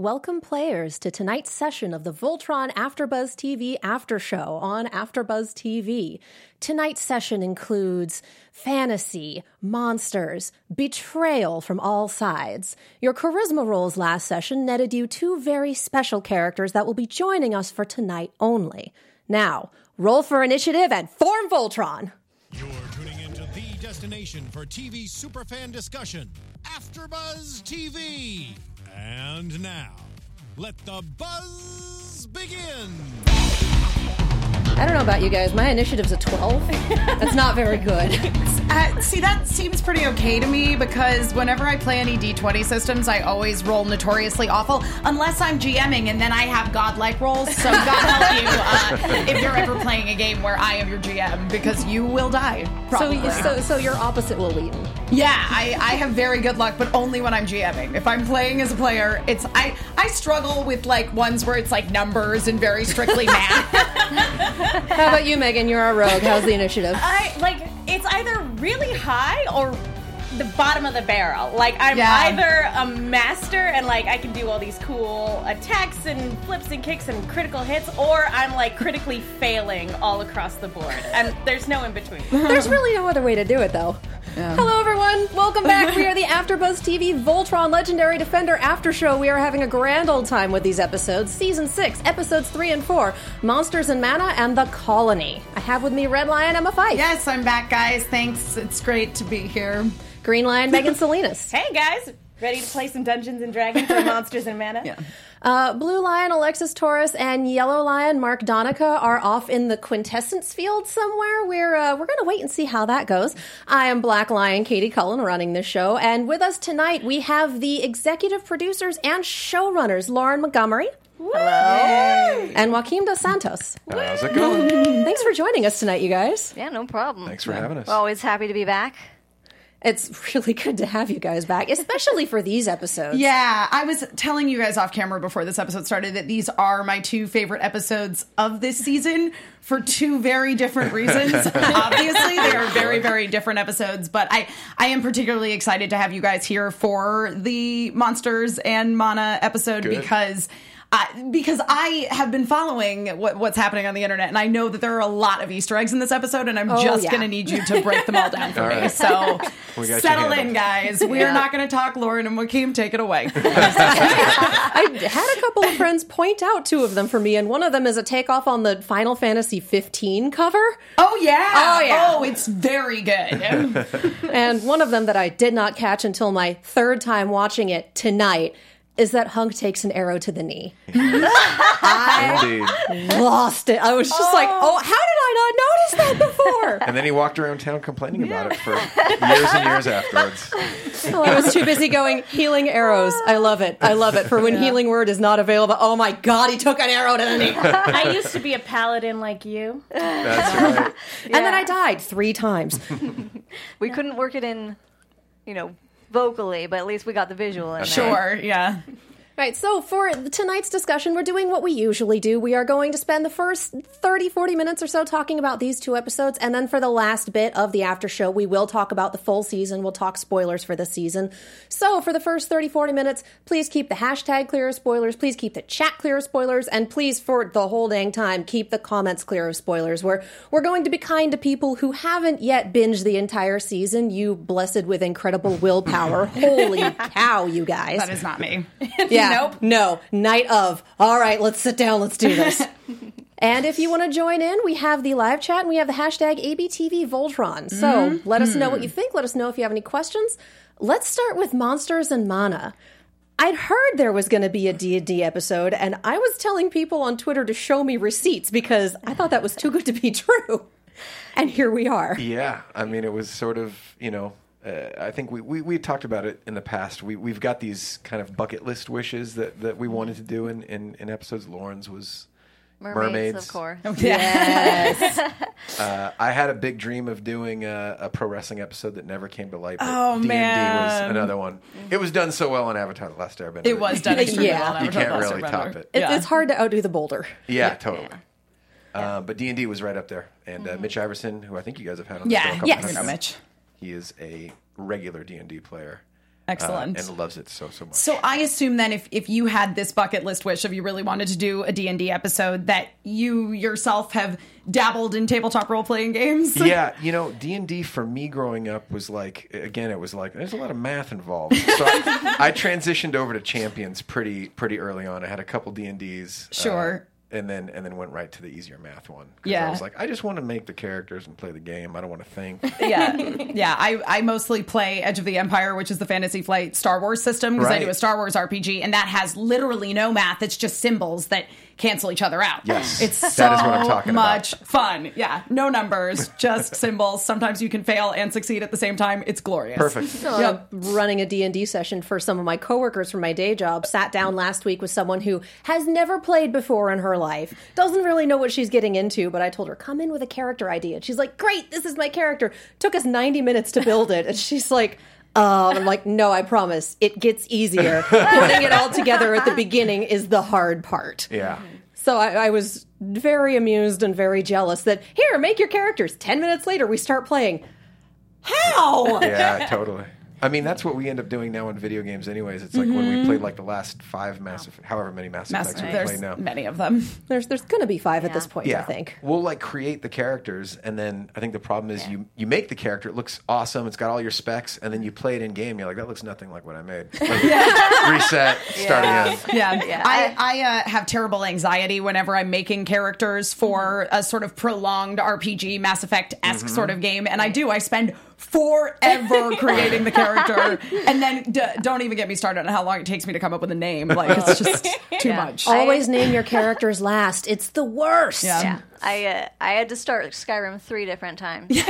Welcome, players, to tonight's session of the Voltron AfterBuzz TV After Show on AfterBuzz TV. Tonight's session includes fantasy, monsters, betrayal from all sides. Your charisma rolls last session netted you two very special characters that will be joining us for tonight only. Now, roll for initiative and form Voltron. You're tuning into the destination for TV superfan discussion, AfterBuzz TV. And now, let the buzz begin. I don't know about you guys, my initiative's a 12. That's not very good. Uh, see, that seems pretty okay to me because whenever I play any D20 systems, I always roll notoriously awful, unless I'm GMing and then I have godlike rolls. So, God help you uh, if you're ever playing a game where I am your GM because you will die. So, Probably. so, so you're opposite Wil Wheaton. Yeah, I, I have very good luck, but only when I'm GMing. If I'm playing as a player, it's I I struggle with like ones where it's like numbers and very strictly math. How about you, Megan? You're a rogue. How's the initiative? I like it's either really high or the bottom of the barrel. Like I'm Yeah. either a master and like I can do all these cool attacks and flips and kicks and critical hits, or I'm like critically failing all across the board. And there's no in between. There's really no other way to do it, though. Hello, everyone. Welcome back. We are the AfterBuzz TV Voltron Legendary Defender After Show. We are having a grand old time with these episodes. Season six, episodes three and four: Monsters and Mana and the Colony. I have with me Red Lion Emma Fyffe, yes, I'm back, guys. Thanks. It's great to be here. Green Lion Megan Salinas, hey guys, ready to play some Dungeons and Dragons or Monsters and Mana? Yeah. uh, Blue Lion Alexis Torres, and Yellow Lion Mark Donica are off in the quintessence field somewhere. We're uh, we're gonna wait and see how that goes. I am Black Lion Katie Cullen running this show, and with us tonight we have the executive producers and showrunners Lauren Montgomery. hello, And Joaquim dos Santos. How's it going? Thanks for joining us tonight, you guys. Yeah, no problem. Thanks for having us. We're always happy to be back. It's really good to have you guys back, especially for these episodes. Yeah, I was telling you guys off camera before this episode started that these are my two favorite episodes of this season for two very different reasons. Obviously, they are very, very different episodes, but I, I am particularly excited to have you guys here for the Monsters and Mana episode Good. because. Uh, because I have been following what, what's happening on the internet, and I know that there are a lot of Easter eggs in this episode, and I'm Oh, just yeah. going to need you to break them all down for All me. right. So We got you settle in, guys. We are not going to talk Lauren and Joaquim. Take it away. I had a couple of friends point out two of them for me, and one of them is a takeoff on the Final Fantasy 15 cover. Oh yeah. Oh, yeah. Oh, it's very good. And one of them that I did not catch until my third time watching it tonight is that Hunk takes an arrow to the knee. Indeed. Lost it. I was just like, oh, oh, how did I not notice that before? And then he walked around town complaining about it for years and years afterwards. well, I was too busy going healing arrows. I love it. I love it. For when healing word is not available. Oh my god, he took an arrow to the knee. I used to be a paladin like you. That's right. And then I died three times. We couldn't work it in, you know, vocally, but at least we got the visual in there. sure. Yeah. Right, so for tonight's discussion, we're doing what we usually do. We are going to spend the first 30, 40 minutes or so talking about these two episodes. And then for the last bit of the after show, we will talk about the full season. We'll talk spoilers for the season. So for the first 30, 40 minutes, please keep the hashtag clear of spoilers. Please keep the chat clear of spoilers. And please, for the whole dang time, keep the comments clear of spoilers. We're, we're going to be kind to people who haven't yet binged the entire season. You blessed with incredible willpower. Holy cow, you guys. That is not me. Yeah. Nope. No. Night of. All right, let's sit down. Let's do this. and if you want to join in, we have the live chat and we have the hashtag ABTV Voltron. So let us know what mm-hmm. you think. Let us know if you have any questions. Let's start with Monsters and Mana. I'd heard there was going to be a D&D episode, and I was telling people on Twitter to show me receipts because I thought that was too good to be true. And here we are. Yeah, I mean, it was sort of, you know, uh, I think we, we, we talked about it in the past. We, we've got these kind of bucket list wishes that, that we wanted to do in, in, in episodes. Lauren's was Mermaids, Mermaids. of course. Yes. Uh, I had a big dream of doing a, a pro wrestling episode that never came to light. But Oh, D&D was another one. It was done so well on Avatar: The Last Airbender. It was done extremely Yeah. well. You Avatar: can't The Last really Airbender. top it. It- Yeah. It's hard to outdo the boulder. Yeah, totally. Uh, but D and D was right up there, and uh, Mitch Iverson, who I think you guys have had on the show a Yeah. couple Yes. times, You know, Mitch. He is a regular D and D player. Uh, Excellent. and loves it so so much. So I assume then if, if you had this bucket list wish of you really wanted to do a D&D episode that you yourself have dabbled in tabletop role playing games. yeah, you know, D and D for me growing up was like again, it was like there's a lot of math involved. So I, I transitioned over to Champions pretty pretty early on. I had a couple D and Ds, uh, Sure. And then and then went right to the easier math one. Yeah. I was like, I just want to make the characters and play the game. I don't want to think. yeah, yeah. I, I mostly play Edge of the Empire, which is the Fantasy Flight Star Wars system, because I do a Star Wars RPG, and that has literally no math. It's just symbols that cancel each other out. Yes. it's That so is what I'm talking about. much fun. Yeah, no numbers, just symbols. Sometimes you can fail and succeed at the same time. It's glorious. Perfect. So I'm running a D&D session for some of my coworkers from my day job. Sat down last week with someone who has never played before in her life. Doesn't really know what she's getting into, but I told her, "Come in with a character idea." And she's like, "Great, this is my character." Took us 90 minutes to build it. And she's like, um, I'm like, no, I promise. It gets easier. Putting it all together at the beginning is the hard part. Yeah. So I, I was very amused and very jealous that here, make your characters. Ten minutes later, we start playing. How? Yeah, totally. I mean, that's what we end up doing now in video games, anyways. It's like when we played like the last five Mass, Effect- however many Mass, Mass, Effects we there's played now. many of them. There's there's gonna be five at this point, Yeah, I think. we'll like create the characters, and then I think the problem is you you make the character, it looks awesome, it's got all your specs, and then you play it in game, you're like, that looks nothing like what I made. Like, reset, start again. Yeah, Yeah. I, I uh, have terrible anxiety whenever I'm making characters for a sort of prolonged RPG, Mass Effect esque Mm-hmm. sort of game, and I do. I spend forever creating the character, and then d- don't even get me started on how long it takes me to come up with a name. Like it's just too Yeah. much. Always name your characters last. It's the worst. Yeah. Yeah, I uh, I had to start Skyrim three different times because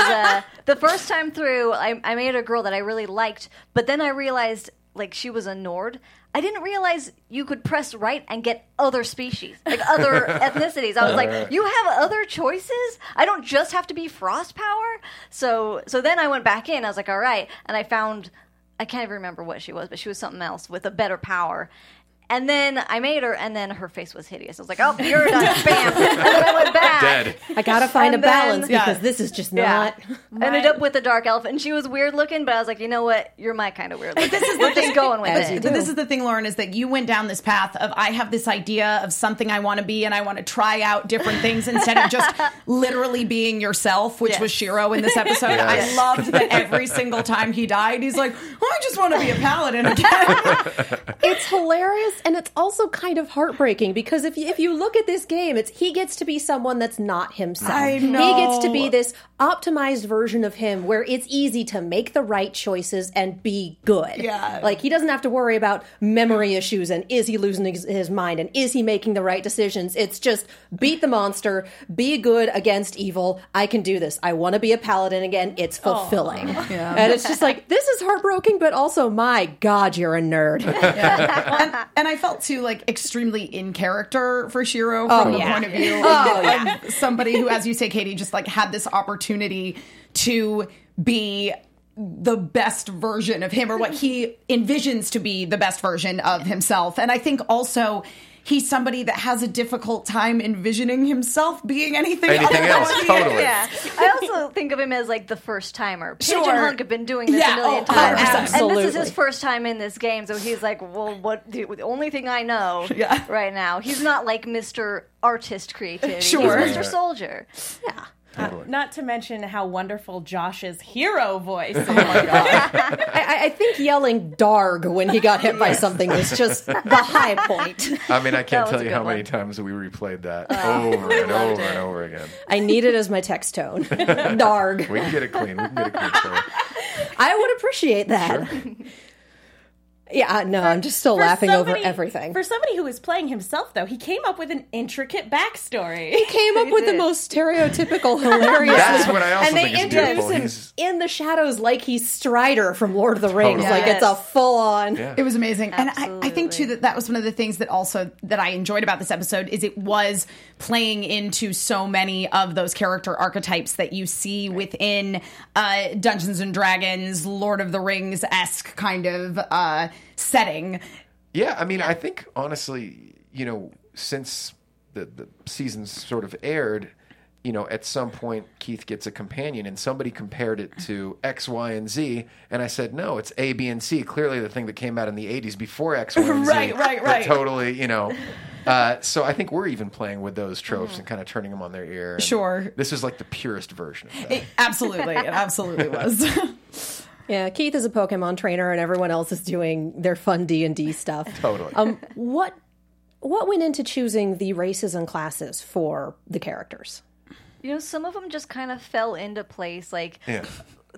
uh, the first time through, I, I made a girl that I really liked, but then I realized like she was a Nord. I didn't realize you could press right and get other species, like other ethnicities. I was like, uh. you have other choices. I don't just have to be frost power. So so then I went back in. I was like, all right, and I found I can't even remember what she was, but she was something else with a better power. And then I made her, and then her face was hideous. I was like, "Oh, you're done, bam!" And then I went back. Dead. I gotta find And a balance then- because Yeah. this is just Yeah. not. Ended up with a dark elephant, and she was weird looking, but I was like, you know what? You're my kind of weird looking. This is We're just going with As it. But this is the thing, Lauren, is that you went down this path of I have this idea of something I want to be and I want to try out different things instead of just literally being yourself, which Yes. was Shiro in this episode. Yes. I loved that every single time he died, he's like, oh, I just want to be a paladin again. It's hilarious and it's also kind of heartbreaking because if you, if you look at this game, it's he gets to be someone that's not himself. I He gets to be this optimized version of him where it's easy to make the right choices and be good. Yeah. Like he doesn't have to worry about memory issues and is he losing his, his mind and is he making the right decisions. It's just beat the monster, be good against evil. I can do this. I want to be a paladin again. It's oh. fulfilling. And it's just like this is heartbreaking but also my god, you're a nerd. and, and I felt too like extremely in character for Shiro oh, from the yeah. point of view oh, of, Oh, yeah. of somebody who, as you say, Katie, just like had this opportunity to be the best version of him or what he envisions to be the best version of himself. And I think also he's somebody that has a difficult time envisioning himself being anything, Anything other than else, what totally. Yeah, I also think of him as like the first timer. Pigeon Sure. Hunk have been doing this Yeah, a million oh, times, 100%. and this is his first time in this game. So he's like, "Well, what? The, the only thing I know Yeah. right now, he's not like Mister Artist Creativity. Sure. He's Mister Soldier." yeah. Uh, totally. Not to mention how wonderful Josh's hero voice oh is. I, I- I think yelling "darg" when he got hit by something was just the high point. I mean, I can't tell you good how many times we replayed that uh, over and over and over again. I need it as my text tone. "Darg." We can get it clean. We can get it clean. for. I would appreciate that. Yeah, no, I'm just still For laughing over everything. For somebody who was playing himself, though, he came up with an intricate backstory. He came up with the most stereotypical, hilarious. That's what I also and they think is introduce beautiful. him He's- in the shadows like he's Strider from Lord of the Rings. Totally. Like it's a full on. Yeah. It was amazing, and I, I think too that that was one of the things that also that I enjoyed about this episode is it was playing into so many of those character archetypes that you see within uh, Dungeons and Dragons, Lord of the Rings esque kind of uh, setting. Yeah, I mean, I think honestly, you know, since the, the seasons sort of aired, you know, at some point Keith gets a companion, and somebody compared it to X, Y, and Z, and I said, no, it's A, B, and C. Clearly, the thing that came out in the '80s before X, Y, and Z. Right, right, right. Totally, you know. Uh, so I think we're even playing with those tropes and kind of turning them on their ear. Sure. This is like the purest version of that. It- absolutely, it absolutely was. Yeah, Keith is a Pokemon trainer, and everyone else is doing their fun D and D stuff. Totally. Um, what what went into choosing the races and classes for the characters? You know, some of them just kind of fell into place. Like, yeah.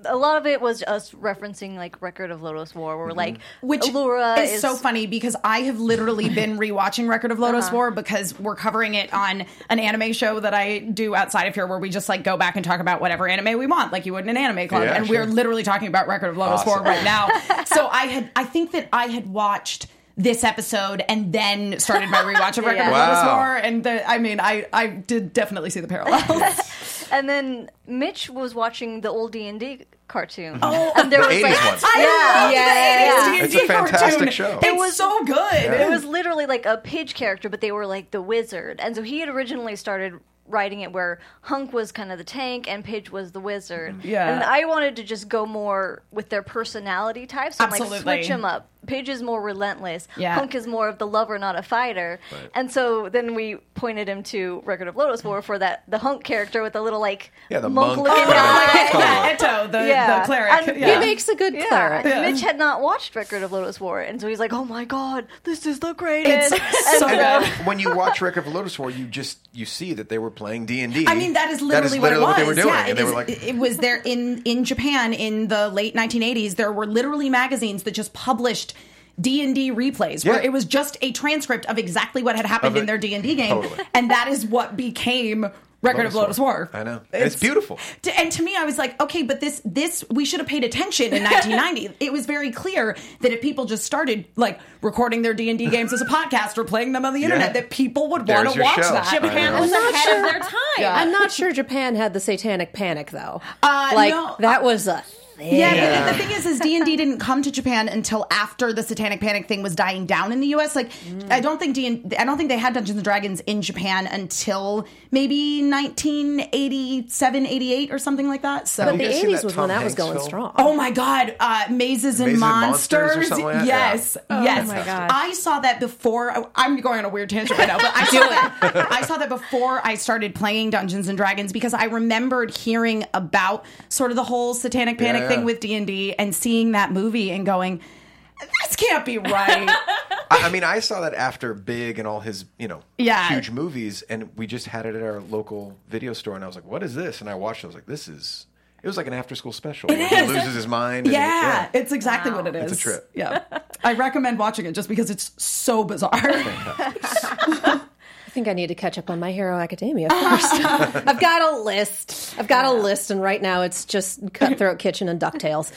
A lot of it was us referencing like Record of Lodoss War, where like Mm-hmm. Which Allura is, so funny because I have literally been rewatching Record of Lodoss War because we're covering it on an anime show that I do outside of here where we just like go back and talk about whatever anime we want, like you would in an anime club. Yeah, and sure. we're literally talking about Record of Lodoss War right now. so I had I think that I had watched this episode and then started my rewatch of Record of Wow. Lodoss War. And the, I mean, I, I did definitely see the parallels. And then Mitch was watching the old D and D cartoon. Mm-hmm. Oh, and there The was 80s like, one. I Yeah. love the 80s It's a D&D fantastic cartoon. show. It was so good. It was literally like a page character, but they were like the wizard. And so he had originally started writing it where Hunk was kind of the tank and Pidge was the wizard. Mm-hmm. Yeah. And I wanted to just go more with their personality types and like switch them up. Pidge is more relentless. Yeah. Hunk is more of the lover, not a fighter. And so then we pointed him to Record of Lodoss War for that the Hunk character with the little like Yeah, the monk monk. looking Oh, guy. Yeah, Eto, the, Yeah. the cleric. And yeah. He makes a good Yeah, cleric. and Mitch had not watched Record of Lodoss War, and so he's like, "Oh my god, this is the greatest!" It's so so- good. when you watch Record of Lodoss War, you just you see that they were playing D and D. I mean, that is literally, what, it was. they were doing, Yeah, and it they is- were like, it was there in in Japan in the late 1980s. There were literally magazines that just published. D and D replays, where Yeah. it was just a transcript of exactly what had happened in their D and D game, Totally. and that is what became Record of Lodoss Lodoss War. War. I know. It's beautiful. To, and to me, I was like, okay, but this this we should have paid attention in 1990. it was very clear that if people just started like recording their D and D games as a podcast or playing them on the internet, that people would want to watch show. that. Japan was not ahead sure. of their time. I'm not sure Japan had the Satanic Panic though. Uh, like no, that was a thing. Yeah, but the thing is, is D and D didn't come to Japan until after the Satanic Panic thing was dying down in the U.S. Like, I don't think D and I don't think they had Dungeons and Dragons in Japan until maybe 1987, 88 or something like that. So. But the 80s was Tom when that was going film? strong. Oh my God! Uh, Mazes and Mazes and monsters. Monsters or something like? Yes, yes. my God. I saw that before. I'm going on a weird tangent right now, but I saw that. I saw that before I started playing Dungeons and Dragons because I remembered hearing about sort of the whole Satanic Panic Yeah, thing with D and D and seeing that movie and going, "This can't be right." I, I mean, I saw that after Big and all his, you know, Yeah. huge movies, and we just had it at our local video store, and I was like, "What is this?" And I watched. it. I was like, "This is." It was like an after-school special. where he loses his mind. and- yeah, it's exactly what it is. It's a trip. Yeah, I recommend watching it just because it's so bizarre. I think I need to catch up on my Hero Academia first. I've got a list. I've got a list, and right now it's just Cutthroat Kitchen and Ducktales.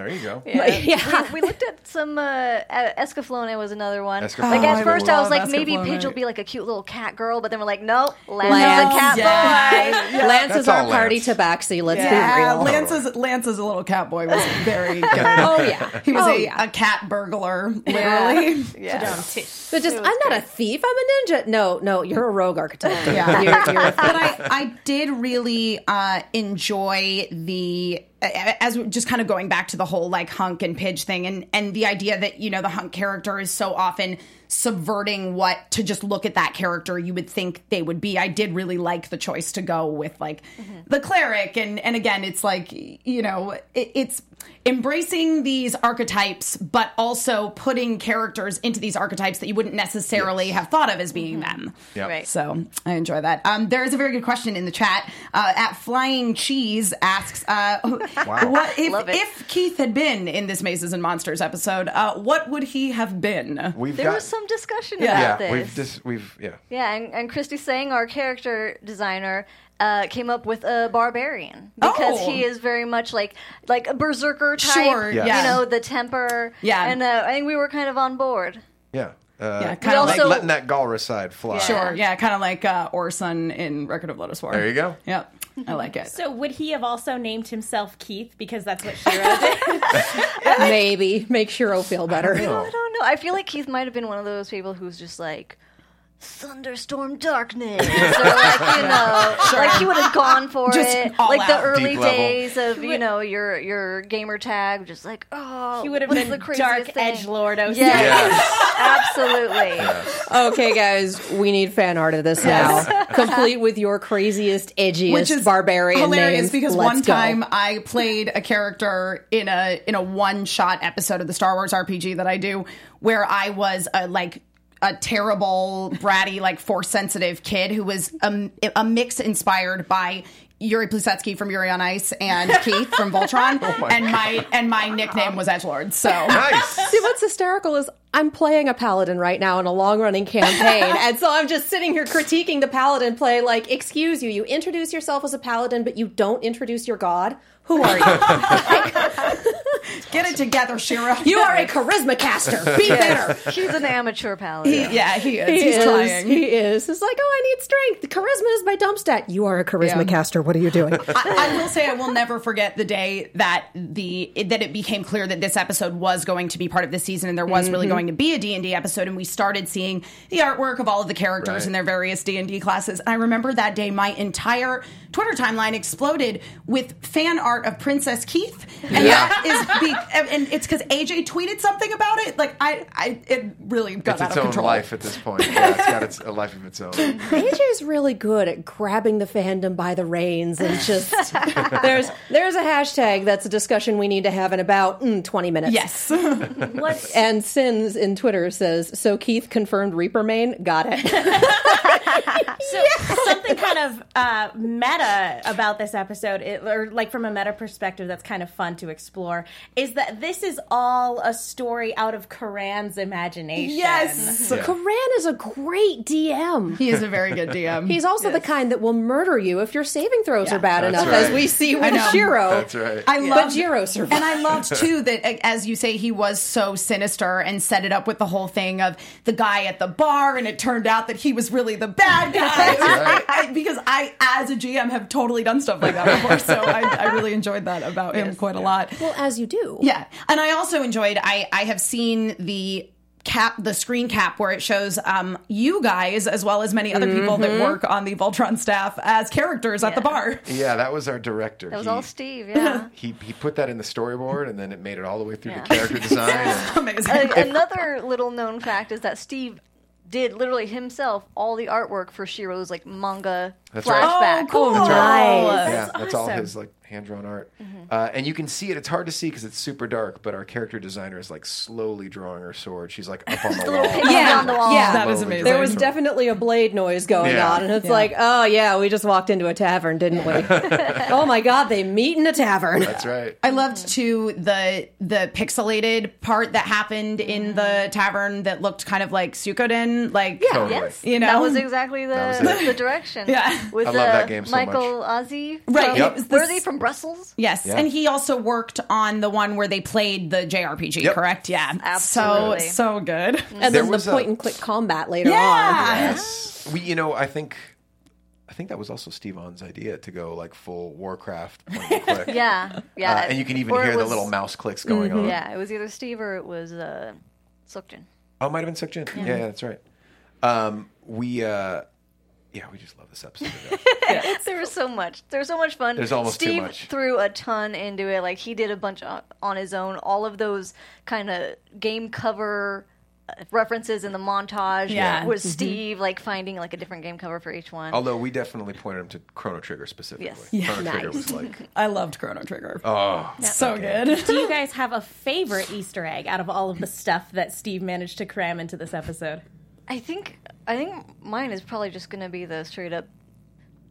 There you go. Yeah. we, we looked at some. Uh, uh, Escaflowne was another one. Escaflowne. Like Oh, at I first, I was love like, maybe Pidge will be like a cute little cat girl, but then we're like, nope, Lance, Lance, is a cat yeah. boy. Lance That's is our all party Lance. tabaxi. Let's Yeah, be real. Lance's Lance's a little cat boy was very good. Oh yeah. He was oh, a, yeah. a cat burglar, literally. Yeah. But just, I'm not a thief. I'm a ninja. No, no, you're a rogue architect. Yeah. You're, you're a but I, I did really uh, enjoy the as just kind of going back to the whole like hunk and pidge thing and and the idea that you know the hunk character is so often subverting what to just look at that character you would think they would be i did really like the choice to go with like the cleric and and again it's like you know it, it's embracing these archetypes but also putting characters into these archetypes that you wouldn't necessarily have thought of as being them Yep. Right. so I enjoy that. Um, there is a very good question in the chat. Uh, at Flying Cheese asks, uh, what if, Love it. if Keith had been in this Mazes and Monsters episode, uh, what would he have been? We've There got. was some discussion Yeah. about yeah, this. we've just we've yeah. Yeah, and, and Christie Tseng, our character designer, uh, came up with a barbarian because Oh. he is very much like like a berserker type. Sure, Yes. You know, the temper. Yeah. and uh, I think we were kind of on board. Yeah. Uh, Yeah, kinda like like- letting that Galra side fly. Sure, yeah, kind of like uh, Orson in Record of Lodoss War. There you go. Yep, I like it. So would he have also named himself Keith because that's what Shiro did? Maybe make Shiro feel better. know. I don't know. I feel like Keith might have been one of those people who's just like thunderstorm darkness, or like you know, like he would have gone for Just it, all like the early Deep level. days of you know your your gamer tag, just like oh, He would have been the craziest dark edge lord. Yes, Yes. absolutely. Okay, guys, we need fan art of this now, complete with your craziest, edgiest, which is barbarian hilarious names. because Let's one go. time I played a character in a in a one shot episode of the Star Wars RPG that I do where I was a like a terrible bratty like force sensitive kid who was a, a mix inspired by Yuri Plisetsky from Yuri on Ice and Keith from Voltron oh and my and my nickname was Edgelord so Nice. See, what's hysterical is I'm playing a paladin right now in a long running campaign. and so I'm just sitting here critiquing the paladin play like, excuse you, you introduce yourself as a paladin, but you don't introduce your god? Who are you? get it together Shiro you are a charisma caster. Be better. She's an amateur paladin. yeah he is He he's is. trying He is. It's like, oh, I need strength. Charisma is my dump stat. You are a charisma Yeah. caster. What are you doing? I, I will say I will never forget the day that the that it became clear that this episode was going to be part of the season and there was really Mm-hmm. going to be a D&D episode and we started seeing the artwork of all of the characters Right. in their various D&D classes. And I remember that day my entire Twitter timeline exploded with fan art of Princess Keith. And that is be, and it's cuz AJ tweeted something about it. Like I I it really got It's out its of own control. life at this point. Yeah, it's got its, a life of its own. AJ's really good at grabbing the fandom by the reins and just there's there's a hashtag that's a discussion we need to have in about mm, 20 minutes. Yes. What's And Sins in Twitter says, "So Keith confirmed Reaper main. Got it." So something kind of uh, meta about this episode, it, or like from a meta perspective, that's kind of fun to explore, is that this is all a story out of Coran's imagination. yes. Yeah. Coran is a great DM. He is a very good DM. He's also the kind that will murder you if your saving throws Yeah. are bad That's enough, right. as we see with know. Shiro. That's right. I But love Jiro survived. And I loved too that, as you say, he was so sinister and set it up with the whole thing of the guy at the bar, and it turned out that he was really the bad guy. right. Because I, as a GM, have totally done stuff like that before, so I, I really enjoyed that about him quite a lot. well, as you do. Yeah, and I also enjoyed. I I have seen the cap the screen cap where it shows um you guys as well as many other people Mm-hmm. that work on the Voltron staff as characters at the bar. Yeah, that was our director. That was he, all Steve. Yeah. He, he put that in the storyboard, and then it made it all the way through Yeah. the character design. and- Amazing. Uh, another little known fact is that Steve did literally himself all the artwork for Shiro's like manga That's right. flashback. Oh, cool. That's right. Nice. yeah, that's all his like hand drawn art, uh, and you can see it. It's hard to see because it's super dark, but our character designer is like slowly drawing her sword. She's like up on the The wall. Yeah, on the wall. yeah. That is Slowly amazing. There was definitely a blade noise going Yeah. on, and it's Yeah. like, oh yeah, we just walked into a tavern, didn't we? oh my god, they meet in a tavern. That's right. I loved too the the pixelated part that happened in the tavern that looked kind of like Suikoden, like Yeah. Totally. Yes, You know? that was exactly the was the direction. Yeah. with I love uh, that game so Michael Ozzy. Right, from- Yep. it was Were this- they from Brussels? Yes, Yeah. and he also worked on the one where they played the JRPG, Yep. correct? Yeah, Absolutely. so so good. and There then was the a- point and click combat later Yeah. on. Yes. We, you know, I think, I think that was also Steve Ahn's idea to go like full Warcraft point and click. Yeah, yeah. Uh, and you can even Or it hear the little mouse clicks going on. Yeah, it was either Steve or it was uh, Sukjin. Oh, it might have been Sukjin. Yeah. yeah, that's right. Um, we, uh, yeah, we just love this episode. to death. there was so much. There was so much fun. There's almost too Steve much. threw a ton into it. Like he did a bunch on, on his own. All of those kind of game cover uh, references in the montage. Yeah. was Steve like finding like a different game cover for each one. Although we definitely pointed him to Chrono Trigger specifically. Yes. Yeah. Chrono Trigger Nice. was like, I loved Chrono Trigger. oh, so okay. good. Do you guys have a favorite Easter egg out of all of the stuff that Steve managed to cram into this episode? I think I think mine is probably just gonna be the straight up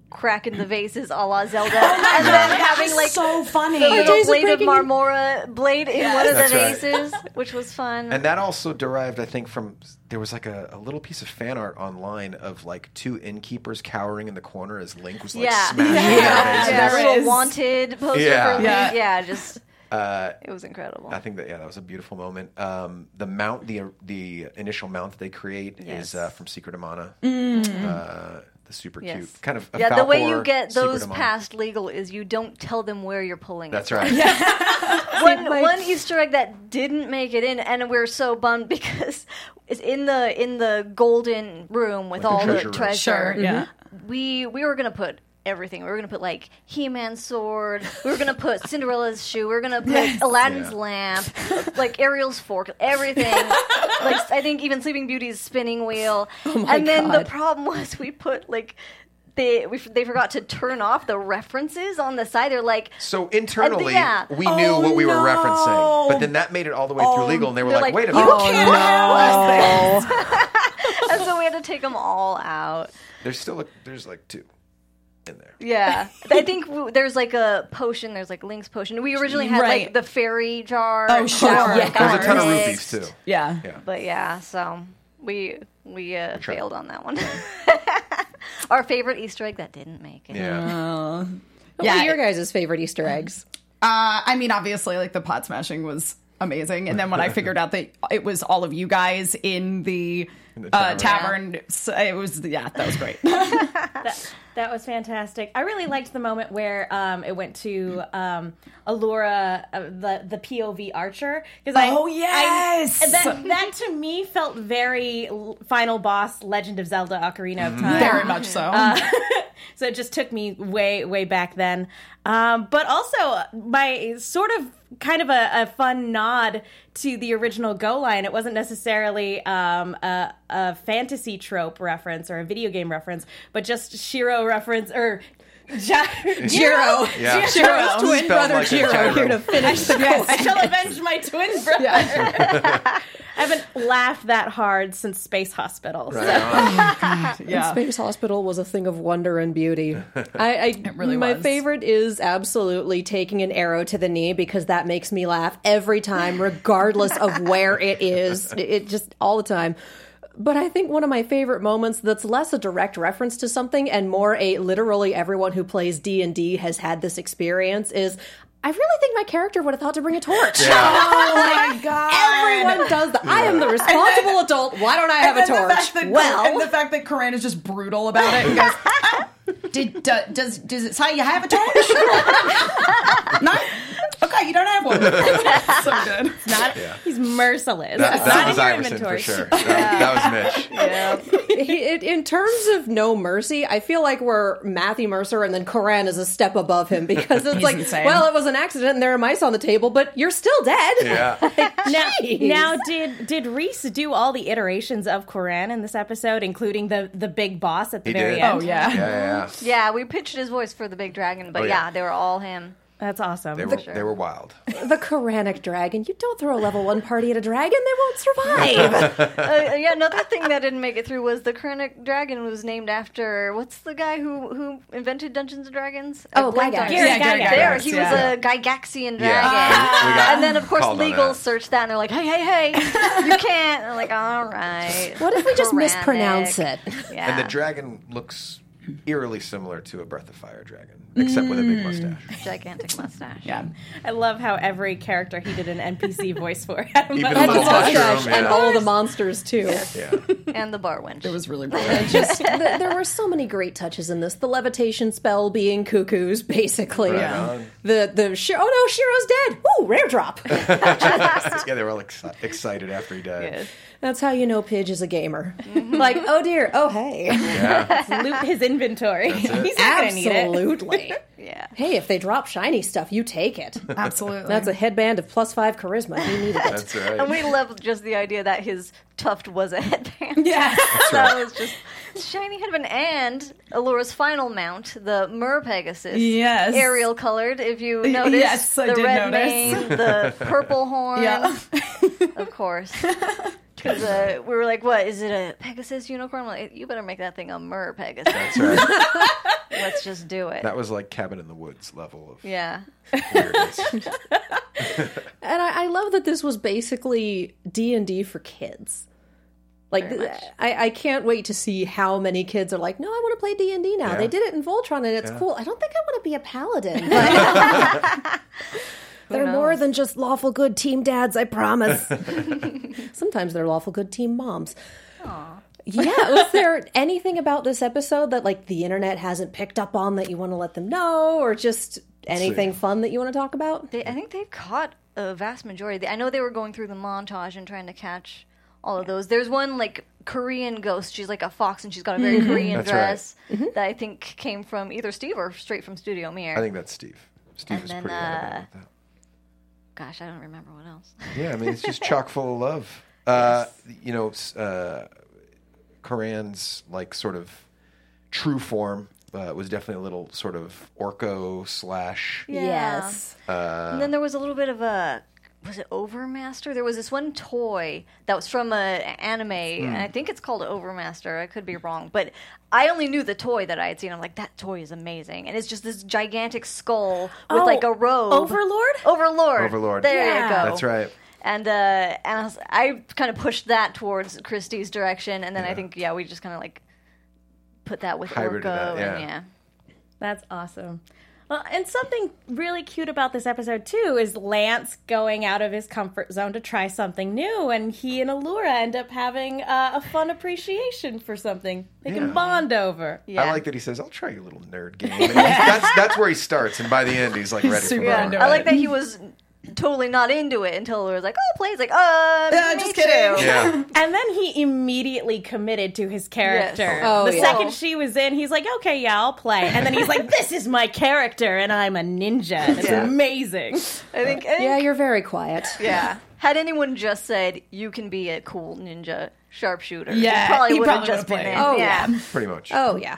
cracking the vases a la Zelda, and then having like so funny. the little blade of Marmora blade in one of the That's right. vases, which was fun. And that also derived, I think, from there was like a, a little piece of fan art online of like two innkeepers cowering in the corner as Link was like yeah, smashing yeah, Yeah, their faces. yeah, there little wanted poster Yeah. for Yeah. Link. Yeah, just it was incredible. I think that yeah, that was a beautiful moment. Um, the mount, the the initial mount that they create Yes. is uh, from Secret of Mana. Uh, the super Yes. cute, kind of. a yeah, the way you get those of past legal is you don't tell them where you're pulling. That's it from. right. one, one Easter egg that didn't make it in, and we're so bummed because it's in the in the golden room with Like the all treasure the treasure. Sure, yeah. We we were gonna put everything. We were gonna put like He-Man's sword. We were gonna put Cinderella's shoe. We were gonna put Aladdin's Yeah. lamp, like Ariel's fork, everything. like I think even Sleeping Beauty's spinning wheel. Oh my and then the problem was we put like. They, we, they forgot to turn off the references on the side. They're like, So internally, yeah. we knew Oh, what we were oh, referencing, but then that made it all the way through Oh, legal, and they were like, like, "Wait a "You minute, can't Oh, and so we had to take them all out. there's still a, there's like two in there." Yeah, I think w- there's like a potion. There's like Link's potion. We originally had Right. like the fairy jar. Oh, sure. that Yeah. There's a ton of mixed. rupees too. Yeah. Yeah. But yeah, so we we uh, tried. failed on that one. Our favorite Easter egg that didn't make it. Yeah. What Yeah. are your guys' favorite Easter eggs? Uh, I mean, obviously, like the pot smashing was amazing, and then when I figured out that it was all of you guys in the, the uh, tavern. tavern, so it was yeah, that was great. That, that was fantastic. I really liked the moment where um, it went to um, Allura, uh, the the POV archer. Because I Oh, yes! I, that that to me felt very final boss Legend of Zelda Ocarina of Time. Very much so. so it just took me way way back then um, but also my sort of kind of a, a fun nod to the original GoLion it wasn't necessarily um, a, a fantasy trope reference or a video game reference but just shiro reference or ja- Jiro. Yeah. Jiro's Twin brother like Jiro here to finish the I shall avenge my twin brother. I haven't laughed that hard since Space Hospital. so- oh, Yeah. Space Hospital was a thing of wonder and beauty. I, I really my was. favorite is absolutely taking an arrow to the knee because that makes me laugh every time, regardless of where it is. It, it just all the time. But I think one of my favorite moments that's less a direct reference to something and more a literally everyone who plays D and D has had this experience is. I really think my character would have thought to bring a torch. Oh my god! Everyone does that. I am the responsible adult. Why don't I have a torch? that- well, and the fact that Coran is just brutal about it and goes, "Ah, did, do- does does it say you have a torch? no. Okay, you don't have one. so good. Not, He's merciless. That, It's that not was in your Iverson for sure. That, that was Mitch. He- it- in terms of no mercy, I feel like we're Matthew Mercer and then Coran is a step above him because it's like, insane. well, it was an accident and there are mice on the table, but you're still dead. Yeah. Now, Jeez. now, did did Rhys do all the iterations of Coran in this episode, including the the big boss at the He very did. end? Oh yeah. Yeah, yeah, yeah. Yeah, we pitched his voice for the big dragon, but Oh, yeah. yeah. they were all him. That's awesome. They were, they were wild. The Coranic dragon. You don't throw a level one party at a dragon, they won't survive. uh, yeah, another thing that didn't make it through was the Coranic dragon was named after what's the guy who who invented Dungeons and Dragons? Oh, blanked on Gygax. his Yeah. Gygax. There, he Yeah. was a Gygaxian dragon. Yeah. We got and then of course legal that. searched that and they're like, hey, hey, hey, you can't. And I'm like, all right. what if we just Coranic. mispronounce it? Yeah. And the dragon looks eerily similar to a Breath of Fire dragon, except with a big mustache. Mm. gigantic mustache. Yeah. I love how every character he did an NPC voice for had a Even And the the mustache mustache room, and yeah. all the monsters too. Yeah. And the bar wench. It was really brilliant. Just th- there were so many great touches in this. The levitation spell being cuckoos, basically. Right on. The the Shi- oh no, Shiro's dead. Ooh, rare drop. yeah, they were all exci- excited after he died. That's how you know Pidge is a gamer. Mm-hmm. like, oh dear, oh hey. Yeah. loot his inventory. He's not gonna need it. Absolutely. yeah. hey, if they drop shiny stuff, you take it. Absolutely. That's a headband of plus five charisma. He needed it. That's right. And we love just the idea that his tuft was a headband. yeah. that was just shiny headband and Allura's final mount, the Mer Pegasus. Yes. Ariel colored, if you noticed. Yes, I the did red notice. mane, the purple horn. Yeah. Of course. Because uh, we were like, what, is it a Pegasus unicorn? Like, you better make that thing a Mer Pegasus. That's right. Let's just do it. That was like Cabin in the Woods level of yeah. And I, I love that this was basically D and D for kids. Like Very th- much. I, I can't wait to see how many kids are like, no, I want to play D and D now. Yeah. They did it in Voltron and it's Yeah. cool. I don't think I want to be a paladin, but They're knows? more than just lawful good team dads, I promise. Sometimes they're lawful good team moms. Aww. Yeah, was there anything about this episode that like the internet hasn't picked up on that you want to let them know or just anything fun that you want to talk about? They, I think they've caught a vast majority. I know they were going through the montage and trying to catch all of those. There's one like Korean ghost. She's like a fox and she's got a very Korean That's right. dress that I think came from either Steve or straight from Studio Mir. I think that's Steve. Steve And is then, pretty adamant uh, about that. Gosh, I don't remember what else. Yeah, I mean it's just chock full of love. Uh, you know, uh, Coran's like sort of true form uh, was definitely a little sort of Orko slash. Yeah. Yes. and then there was a little bit of a was it Overmaster? There was this one toy that was from a anime, and I think it's called Overmaster. I could be wrong, but I only knew the toy that I had seen. I'm like, that toy is amazing, and it's just this gigantic skull with Oh, like a robe. Overlord? Overlord. Overlord. There Yeah. you go. That's right. And uh, and I, was, I kind of pushed that towards Christie's direction, and then I think yeah, we just kind of like put that with Hybrided Orko, that, yeah. and yeah. That's awesome. Well, and something really cute about this episode too is Lance going out of his comfort zone to try something new, and he and Allura end up having uh, a fun appreciation for something they can bond over. Yeah. I like that he says, "I'll try your little nerd game." That's that's where he starts, and by the end, he's like ready super for more. I like that he was totally not into it until it was like, oh, play. He's like, uh, Yeah, me just too. kidding. Yeah, And then he immediately committed to his character. Yes. Oh, the yeah. second she was in, he's like, okay, yeah, I'll play. And then he's like, this is my character, and I'm a ninja. It's Yeah. amazing. I think, I think Yeah, you're very quiet. yeah. Had anyone just said you can be a cool ninja sharpshooter, Yeah, he probably he would have probably just been played. in. Oh, yeah. yeah. pretty much. Oh yeah.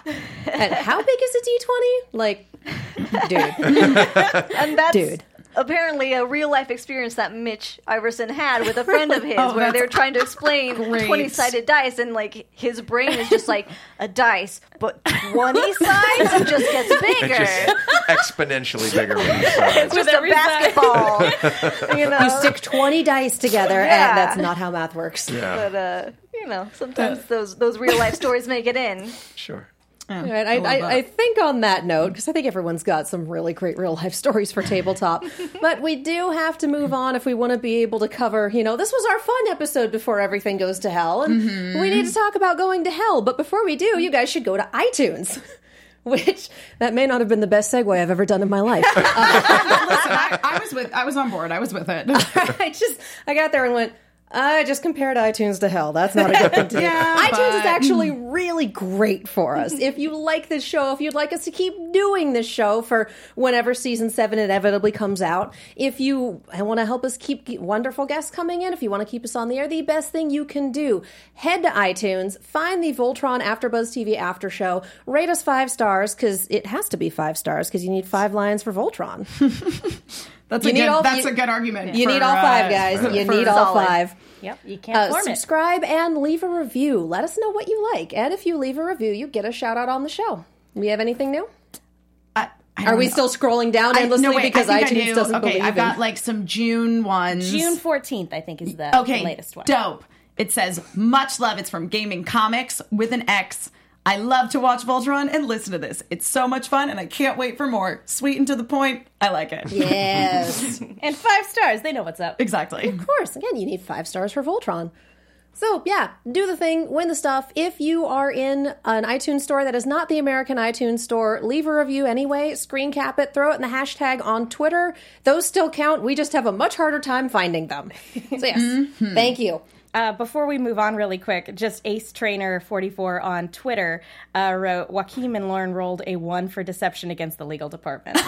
And how big is a D20? Like dude. and that's Dude. Apparently a real life experience that Mitch Iverson had with a friend of his, Oh, where they're trying to explain twenty sided dice, and like his brain is just like a dice, but twenty sides it just gets It bigger. just exponentially bigger when you. It's just a basketball, you know. You stick 20 dice together Yeah. and that's not how math works. Yeah, but uh, you know, sometimes those those real life stories make it in. sure. Right, I, I. I think on that note, because I think everyone's got some really great real life stories for tabletop, but we do have to move on if we want to be able to cover, you know, this was our fun episode before everything goes to hell, and mm-hmm. we need to talk about going to hell. But before we do, you guys should go to iTunes. Which that may not have been the best segue I've ever done in my life. Uh, Listen, I, I was with. I was on board. I was with it. I just I got there and went. I just compared iTunes to hell. That's not a good thing to do. Yeah, iTunes is actually really great for us. If you like this show, if you'd like us to keep doing this show for whenever season seven inevitably comes out, if you want to help us keep wonderful guests coming in, if you want to keep us on the air, the best thing you can do, head to iTunes, find the Voltron AfterBuzz TV After Show, rate us five stars because it has to be five stars because you need five lions for Voltron. That's You a need good. all- that's you- a good argument. You for, need all uh, five, guys. for- You for need all solid. five. Yep, you can't Uh, form it. subscribe and leave a review. Let us know what you like. And if you leave a review, you get a shout out on the show. We have anything new? I- I Are we know. still scrolling down I- endlessly no, wait, because I think I iTunes doesn't okay, believe I've got in- like some June ones. June 14th, I think, is the, Okay, the latest one. dope. It says much love. It's from Gaming Comics with an X. I love to watch Voltron and listen to this. It's so much fun, and I can't wait for more. Sweet and to the point. I like it. Yes. And five stars. They know what's up. exactly. of course. Again, you need five stars for Voltron. So, yeah, do the thing, win the stuff. If you are in an iTunes store that is not the American iTunes store, leave a review anyway, screen cap it, throw it in the hashtag on Twitter. Those still count. We just have a much harder time finding them. So, yes, mm-hmm. thank you. Uh, before we move on, really quick, just Ace Trainer 44 on Twitter uh, wrote Joaquim and Lauren rolled a one for deception against the legal department. Nice.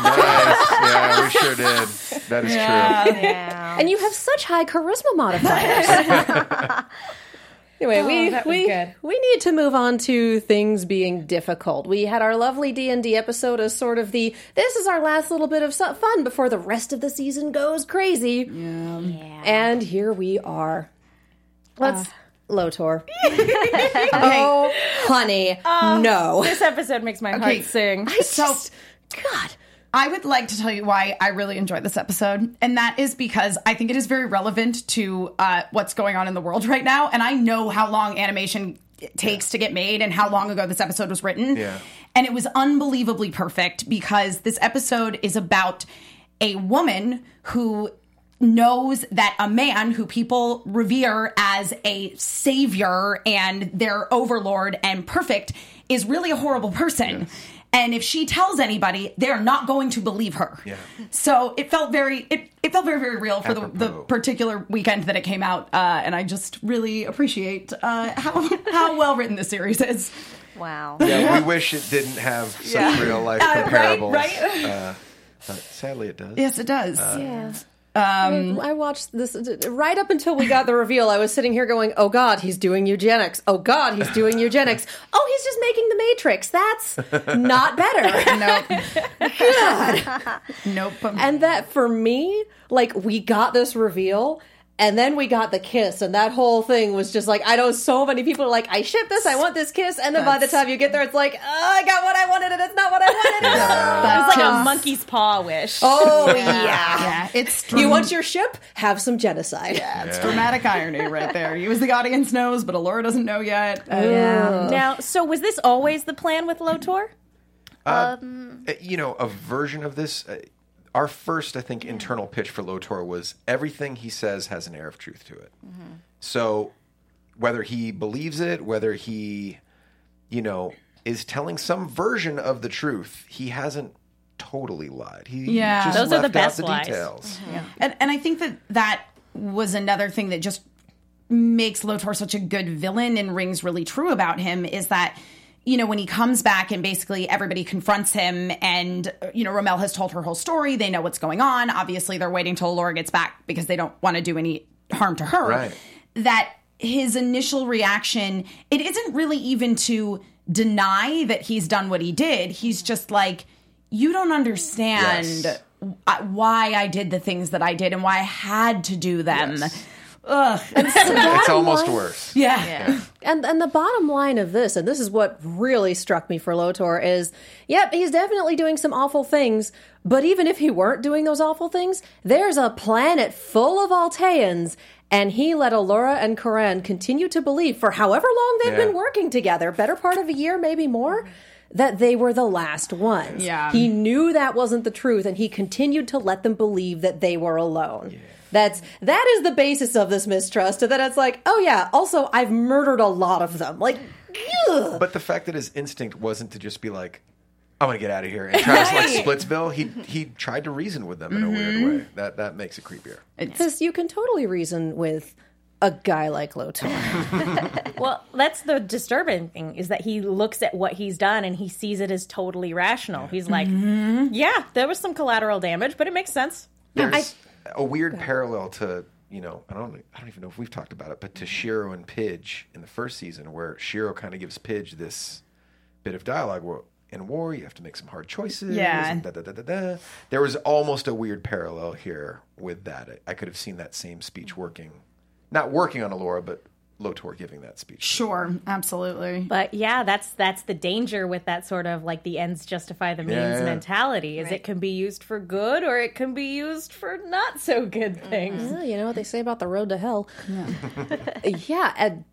Yeah, we sure did. That is true. Yeah. and you have such high charisma modifiers. anyway, we Oh, that was we we need to move on to things being difficult. We had our lovely D and D episode as sort of the this is our last little bit of fun before the rest of the season goes crazy. Yeah. And here we are. Let's Lotor. oh, honey, no. this episode makes my Okay. heart sing. I just, God. I would like to tell you why I really enjoyed this episode, and that is because I think it is very relevant to uh, what's going on in the world right now. And I know how long animation takes to get made and how long ago this episode was written. Yeah. And it was unbelievably perfect because this episode is about a woman who knows that a man who people revere as a savior and their overlord and perfect is really a horrible person. And if she tells anybody, they're not going to believe her. Yeah. So it felt very, it, it felt very, very real for the, the particular weekend that it came out. Uh, and I just really appreciate uh, how, how well written this series is. Wow. Yeah, we wish it didn't have such Yeah. real life Uh, right, comparables. right. Uh, but sadly, it does. Yes, it does. Yeah. Um, I watched this right up until we got the reveal. I was sitting here going, "Oh God, he's doing eugenics. Oh God, he's doing eugenics. Oh, he's just making the Matrix. That's not better." nope. nope. And that for me, like we got this reveal and then we got the kiss and that whole thing was just like I know so many people are like I ship this, I want this kiss and then by the time you get there it's like, "Oh, I got what I wanted and it's not what I wanted." It was like a monkey's paw wish. oh yeah. yeah, it's You want your ship? Have some genocide. Yeah, It's dramatic irony right there. You as the audience knows, but Allura doesn't know yet. Uh, Yeah. Now, so was this always the plan with Lotor? Uh, you know, a version of this. Uh, our first, I think, internal pitch for Lotor was everything he says has an air of truth to it. Mm-hmm. So whether he believes it, whether he, you know, is telling some version of the truth, he hasn't totally lied. He Yeah. just Those are the left best out the lies. details. Mm-hmm. And and I think that that was another thing that just makes Lotor such a good villain and rings really true about him is that you know when he comes back and basically everybody confronts him and you know Romelle has told her whole story they know what's going on obviously they're waiting till Laura gets back because they don't want to do any harm to her Right. that his initial reaction it isn't really even to deny that he's done what he did he's just like you don't understand Yes. why I did the things that I did and why I had to do them. Yes. Ugh. It's almost worse. yeah. And and the bottom line of this, and this is what really struck me for Lotor, is yep, he's definitely doing some awful things. But even if he weren't doing those awful things, there's a planet full of Alteans, and he let Allura and Coran continue to believe for however long they've Yeah. been working together, better part of a year, maybe more. That they were the last ones. Yeah. He knew that wasn't the truth, and he continued to let them believe that they were alone. That's that is the basis of this mistrust. And then it's like, oh yeah, also I've murdered a lot of them. Like, ugh. But the fact that his instinct wasn't to just be like, "I'm gonna get out of here" and try to select Splitsville, he he tried to reason with them in a Mm-hmm. weird way. That that makes it creepier. because you can totally reason with a guy like Lotor. Well, that's the disturbing thing is that he looks at what he's done and he sees it as totally rational. He's like, yeah, there was some collateral damage, but it makes sense. There's a weird parallel to you know I don't I don't even know if we've talked about it, but to Shiro and Pidge in the first season, where Shiro kind of gives Pidge this bit of dialogue where. In war, you have to make some hard choices. Yeah. da, da, da. There was almost a weird parallel here with that. I- I could have seen that same speech working, not working on Allura, but Lotor giving that speech. Sure, absolutely. But yeah, that's that's the danger with that sort of like the ends justify the means Yeah, yeah. mentality. Is it can be used for good or it can be used for not so good mm-hmm. things. Well, you know what they say about the road to hell. Yeah. and-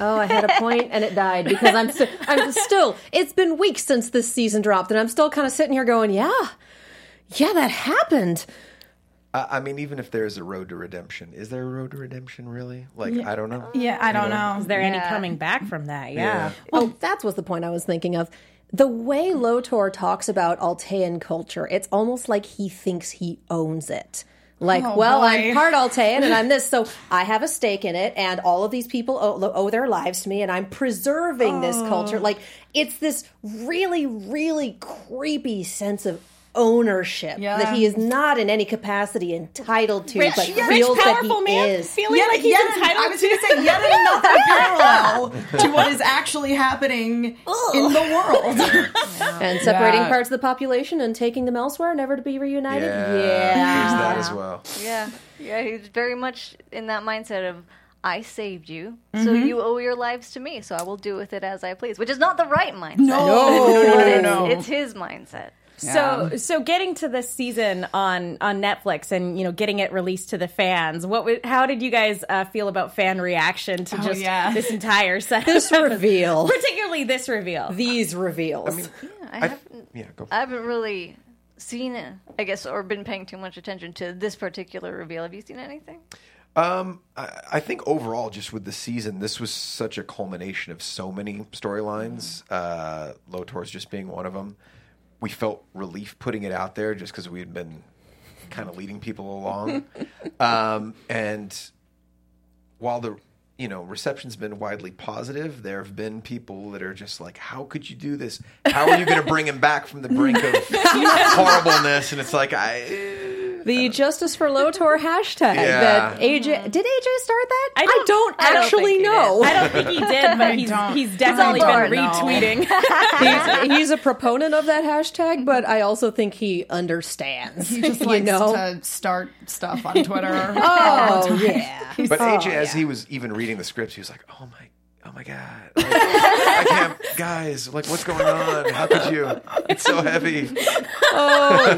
oh, I had a point and it died because I'm st- I'm still. It's been weeks since this season dropped, and I'm still kind of sitting here going, yeah, yeah, that happened. I, I mean, even if there's a road to redemption, is there a road to redemption really? Like, I don't know. Yeah, I don't know. Is there any coming back from that? Yeah. Yeah. Oh, that's was the point I was thinking of. The way Lotor talks about Altean culture, it's almost like he thinks he owns it. Like, Oh, well, boy. I'm part Altean and I'm this, so I have a stake in it, and all of these people owe, owe their lives to me, and I'm preserving this oh. culture. Oh. Like, it's this really, really creepy sense of ownership Yeah. that he is not in any capacity entitled to, Rich, but rich, feels powerful that he man is. feeling Yet- like he's yet- entitled I was going to say yet another parallel to what is actually happening in the world. and separating Yeah. parts of the population and taking them elsewhere, never to be reunited. Yeah, yeah. there's that as well. Yeah, yeah, he's very much in that mindset of I saved you, so Mm-hmm. you owe your lives to me, so I will do with it as I please, which is not the right mindset. No, no, no, but no, it's, no. it's his mindset. So, so getting to this season on on Netflix and you know getting it released to the fans, what would, how did you guys uh, feel about fan reaction to just yeah. this entire set? This reveal. particularly this reveal. These reveals. I, I- haven't, yeah, go. I haven't really seen, it, I guess, or been paying too much attention to this particular reveal. Have you seen anything? Um, I, I think overall, just with the season, this was such a culmination of so many storylines. Uh, Lotor's just being one of them. We felt relief putting it out there just because we had been kind of leading people along. um, and while the you know reception's been widely positive, there have been people that are just like, "How could you do this? How are you going to bring him back from the brink of horribleness?" And it's like, I. The Justice for Lotor hashtag Yeah. that AJ did AJ start that? I don't- don't I don't actually know. I don't think he did, but he's, he's definitely been retweeting. he's, he's a proponent of that hashtag, but I also think he understands. He just you likes know? to start stuff on Twitter. oh yeah. But AJ, as he was even reading the scripts, he was like, "Oh my, oh my god, like, I can't, guys, like, what's going on? How could you? It's so heavy." Oh,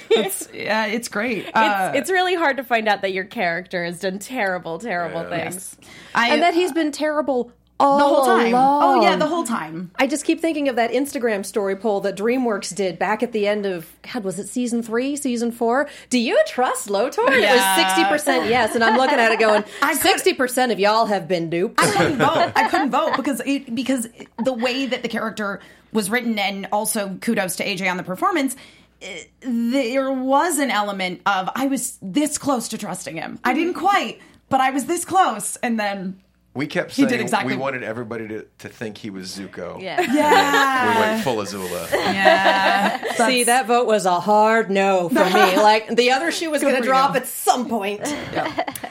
it's, yeah, it's great. Uh, it's, it's really hard to find out that your character has done terrible, terrible things. I, And that he's been terrible all the whole time. along. Oh yeah, the whole time. I just keep thinking of that Instagram story poll that DreamWorks did back at the end of God, was it season three, season four? Do you trust Lotor? It was sixty percent yes, and I'm looking at it going, sixty percent of y'all have been duped. I couldn't vote. I couldn't vote because it, because the way that the character was written, and also kudos to AJ on the performance. eh, There was an element of I was this close to trusting him. I didn't quite, but I was this close, and then We kept He saying did exactly- we wanted everybody to, to think he was Zuko. Yeah. we went full Azula. yeah, See, that vote was a hard no for me. Like the other shoe was going to drop at some point.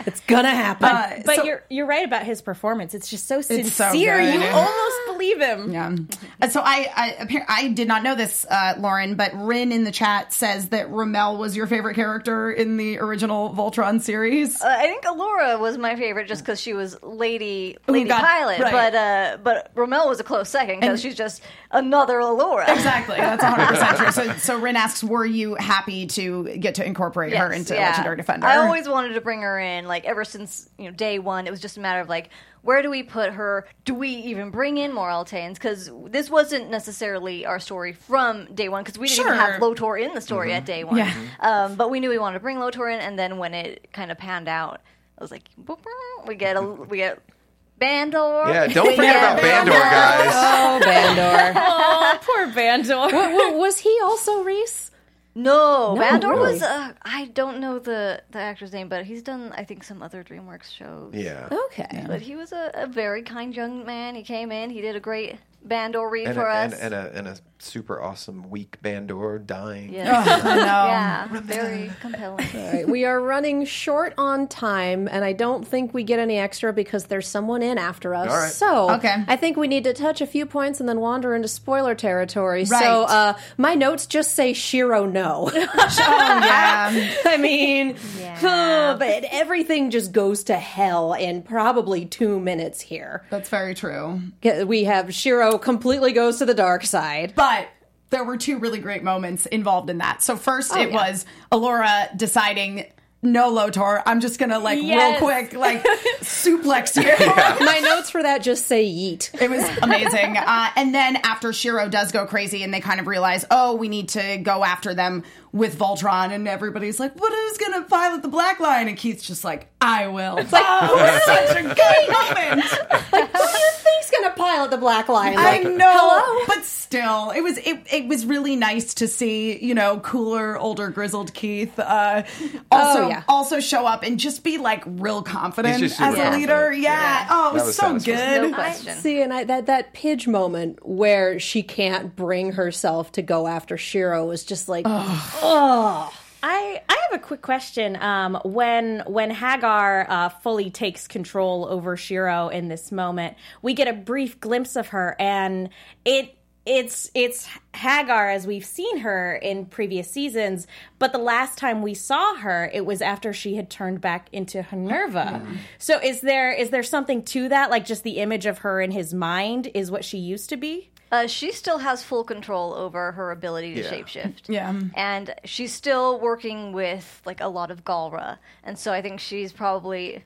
It's gonna happen. Uh, But so- you're you're right about his performance. It's just so so sincere. good. you almost believe him. Yeah. And so I I, appar- I did not know this, uh, Lauren, but Rin in the chat says that Romelle was your favorite character in the original Voltron series. Uh, I think Allura was my favorite just because she was Lady Lady got- Pilot, right. but uh, but Romelle was a close second because she's just another Allura. Exactly. That's 100% true. So, so Rin asks, were you happy to get to incorporate her into yeah. Legendary Defender? I always wanted to bring her in, like ever since you know day one. It was just a matter of like, where do we put her? Do we even bring in more Alteans? Because this wasn't necessarily our story from day one. Because we didn't even Sure. have Lotor in the story at day one. Yeah. Um, but we knew we wanted to bring Lotor in, and then when it kind of panned out, I was like, boop, boop, we get a we get Bandor. Yeah, don't forget Yeah, about Bandor, guys. oh, Bandor. Oh, poor Bandor. Wa- wa- was he also Rhys? No, No, Bandor really. was. Uh, I don't know the the actor's name, but he's done I think some other DreamWorks shows. Yeah. Okay. But he was a, a very kind young man. He came in. He did a great Bandor read And for a, us. and, and, a, and a super awesome weak Bandor dying. yeah, I know. yeah, very compelling. All right, we are running short on time, and I don't think we get any extra because there's someone in after us. All right. So, Okay. I think we need to touch a few points and then wander into spoiler territory. Right. So, uh, my notes just say Shiro no. Oh, yeah. I mean, Yeah. but everything just goes to hell in probably two minutes here. That's very true. We have Shiro completely goes to the dark side. But there were two really great moments involved in that. So first, it yeah. was Allura deciding, no, Lotor, I'm just gonna like Yes. real quick like suplex you. My notes for that just say yeet. It was amazing. Uh, and then after Shiro does go crazy and they kind of realize, oh, we need to go after them with Voltron, and everybody's like, what who's going to pilot the Black Lion? And Keith's just like, I will. It's like, oh, such a good moment. like, Who do you think's gonna pilot the black lion? I know, hello? but still, it was it, it was really nice to see you know cooler, older, grizzled Keith uh, also Oh, yeah. also show up and just be like real confident as super a leader. Yeah. Yeah. Oh, it was, was so satisfying. good. No question. See, and I, that that Pidge moment where she can't bring herself to go after Shiro was just like, I, I have a quick question. Um, when when Haggar uh, fully takes control over Shiro in this moment, we get a brief glimpse of her, and it it's it's Haggar as we've seen her in previous seasons. But the last time we saw her, it was after she had turned back into Honerva. So is there is there something to that? Like just the image of her in his mind is what she used to be. Uh, she still has full control over her ability to Yeah. shapeshift. Yeah. and she's still working with like a lot of Galra, and so I think she's probably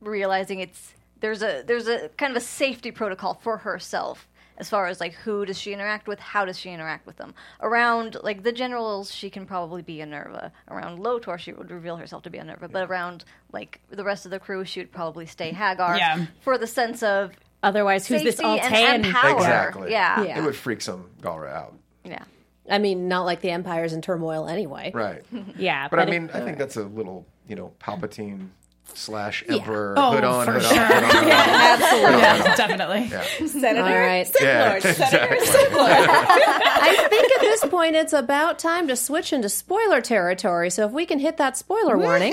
realizing it's there's a there's a kind of a safety protocol for herself as far as like who does she interact with, how does she interact with them. Around like the generals, she can probably be Honerva. Around Lotor, she would reveal herself to be Honerva. But around like the rest of the crew, she would probably stay Haggar. Yeah. For the sense of Otherwise, who's this safety and, Altean? and power. Exactly. Yeah. Yeah. It would freak some Galra out. Yeah. I mean, not like the Empire's in turmoil anyway. Right. Yeah, But I it- mean, I think that's a little, you know, Palpatine slash Emperor Oh, hood on, for hood sure. off, hood on, hood. Absolutely. Yeah, definitely. Senator, All right. Sith Yeah, Lord, Senator. Sith Lord. I think at this point it's about time to switch into spoiler territory. So if we can hit that spoiler warning.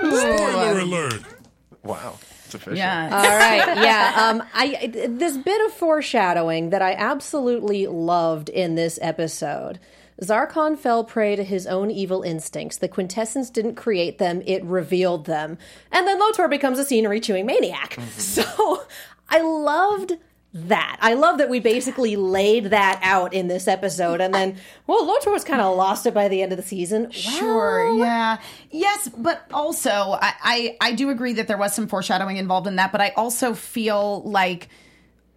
Spoiler alert. Wow. It's official. Yeah. All right, yeah. Um, I this bit of foreshadowing that I absolutely loved in this episode. Zarkon fell prey to his own evil instincts. The quintessence didn't create them; it revealed them. And then Lotor becomes a scenery chewing maniac. So I loved that. I love that we basically laid that out in this episode, and then well, Lotor was kind of lost it by the end of the season. Sure, Well, yeah. Yes, but also I, I I do agree that there was some foreshadowing involved in that, but I also feel like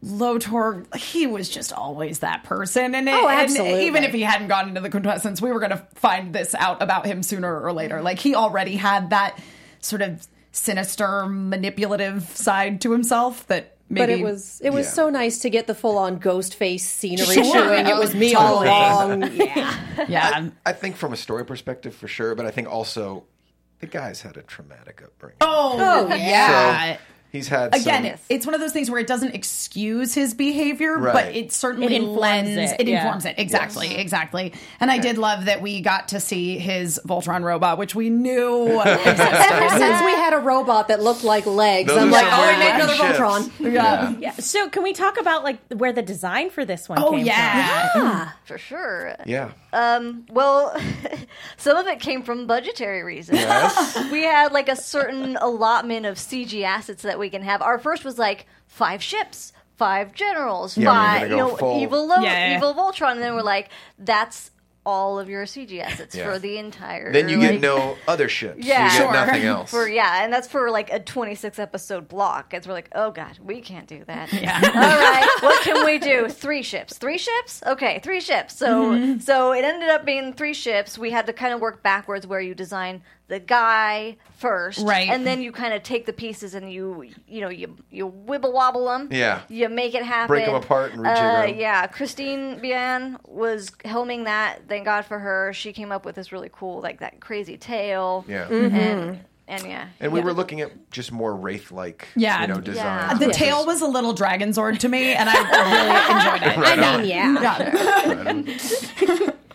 Lotor, he was just always that person, and, oh, it- Oh, and even if he hadn't gone into the quintessence, we were going to find this out about him sooner or later. Like he already had that sort of sinister, manipulative side to himself that maybe. But it was it was Yeah. so nice to get the full on ghost face scenery Sure. chewing. It was me all along. Yeah. yeah. I think from a story perspective, for sure, but I think also the guy's had a traumatic upbringing. Oh, oh yeah. So he's had Again, some, it's one of those things where it doesn't excuse his behavior, but it certainly It informs lends. it, It, yeah. informs it exactly, exactly. And I did love that we got to see his Voltron robot, which we knew. Ever since we had a robot that looked like legs, Those I'm like, oh, we made another ships. Voltron. Yeah. Yeah. So, can we talk about like where the design for this one Oh came yeah. For sure. yeah. Um, well, some of it came from budgetary reasons. we had like a certain allotment of CG assets that we can have. Our first was like five ships, five generals, Yeah, five, gonna you know, evil, Lo- Yeah. evil Voltron, and then we're like, that's all of your CG assets Yeah. for the entire. Then you get no other ships. Yeah. you get Sure. nothing else. For yeah, and that's for like a 26 episode block. It's we're like, oh god, we can't do that. Yeah. All right, what can we do? Three ships. Three ships? Okay, three ships. So Mm-hmm. so it ended up being three ships. We had to kind of work backwards where you design the guy first, Right. and then you kind of take the pieces and you you know you you wibble wobble them. Yeah. You make it happen. Break 'em apart and uh, rejigger 'em. Yeah, Christine Bian was helming that. Thank God for her. She came up with this really cool like that crazy tail. Yeah. Mm-hmm. And and yeah. And we yeah. were looking at just more wraith-like, Yeah. you know, Yeah. The tail was a little Dragonzord to me, and I really enjoyed it. I mean, yeah. Yeah.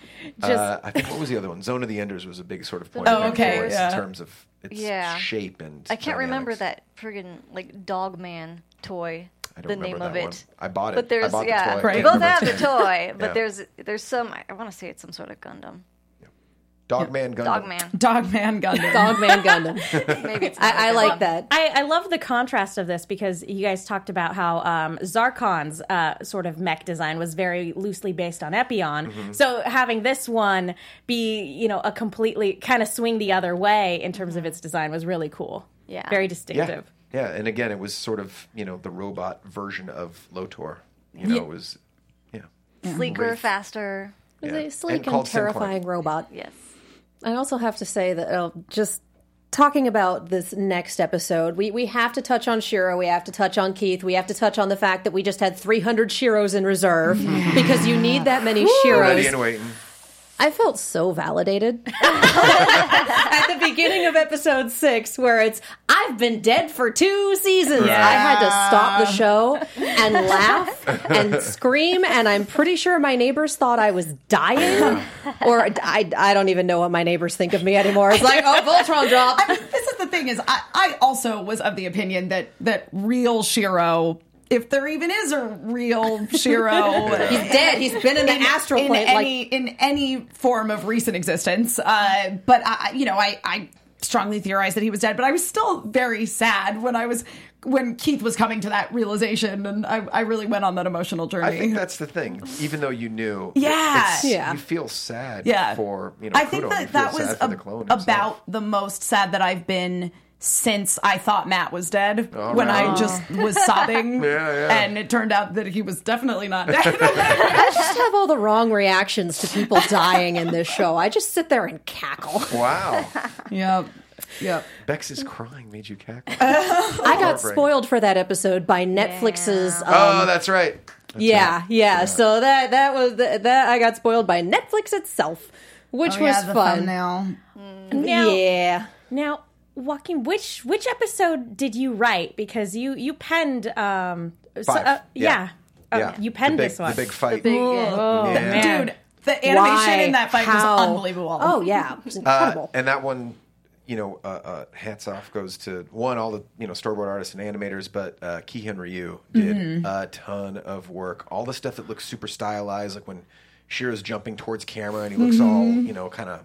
Just Uh, I think what was the other one? Zone of the Enders was a big sort of point Oh, of okay, for us yeah. in terms of its Yeah. shape and. I can't remember that friggin' like Dogman toy. I don't the remember name that of it. one. I bought it. But there's I bought yeah, the toy. Right. we both have its the toy, but Yeah. there's there's some I want to say it's some sort of Gundam. Dogman Gundam. Dogman. Dogman Gundam. Dogman Gundam. Maybe it's I, I like that. I, I love the contrast of this because you guys talked about how um, Zarkon's uh, sort of mech design was very loosely based on Epyon. Mm-hmm. So having this one be, you know, a completely kind of swing the other way in terms of its design was really cool. Yeah. Very distinctive. Yeah, and again, it was sort of you know the robot version of Lotor. You know, it was yeah. Sleeker, Wraith. faster. It was Yeah. a sleek And and, called Sincline. terrifying robot. Yes. I also have to say that uh, just talking about this next episode, we, we have to touch on Shiro, we have to touch on Keith, we have to touch on the fact that we just had 300 Shiros in reserve because you need that many Ready Shiros. And waiting. I felt so validated at the beginning of episode six, where it's I've been dead for two seasons. I had to stop the show and laugh and scream, and I'm pretty sure my neighbors thought I was dying, or I, I don't even know what my neighbors think of me anymore. It's like oh, Voltron drop. this is the thing is I, I also was of the opinion that that real Shiro if there even is a real Shiro He's dead. He's been in the astral in plane. any like in any form of recent existence uh, but I, you know I, I strongly theorized that he was dead but I was still very sad when I was when Keith was coming to that realization and I, I really went on that emotional journey I think that's the thing. Even though you knew, Yeah. it's- Yeah. you feel sad yeah for you know. I think that you feel that was sad for the about the most sad that I've been since I thought Matt was dead when I just was sobbing. Yeah, yeah. And it turned out that he was definitely not dead. I just have all the wrong reactions to people dying in this show. I just sit there and cackle. Wow. yep. Yep. Bex's crying made you cackle. I got spoiled for that episode by Netflix's. Um, oh, that's right. That's yeah, right. yeah. So that that was that. I got spoiled by Netflix itself, which Oh, was yeah, the fun. thumbnail. Now, Yeah. Now, Joaquim, which which episode did you write? Because you you penned, um, so- uh, Yeah. yeah, Uh, Yeah. you penned big, this one. The big fight. Big, oh Yeah. man, Dude, the animation Why? in that fight How? was unbelievable. Oh yeah, it was Uh, incredible. and that one, you know, uh, uh, hats off goes to one all the you know storyboard artists and animators, but uh, Kihyun Ryu did Mm-hmm. a ton of work. All the stuff that looks super stylized, like when Shiro's jumping towards camera and he looks all you know kind of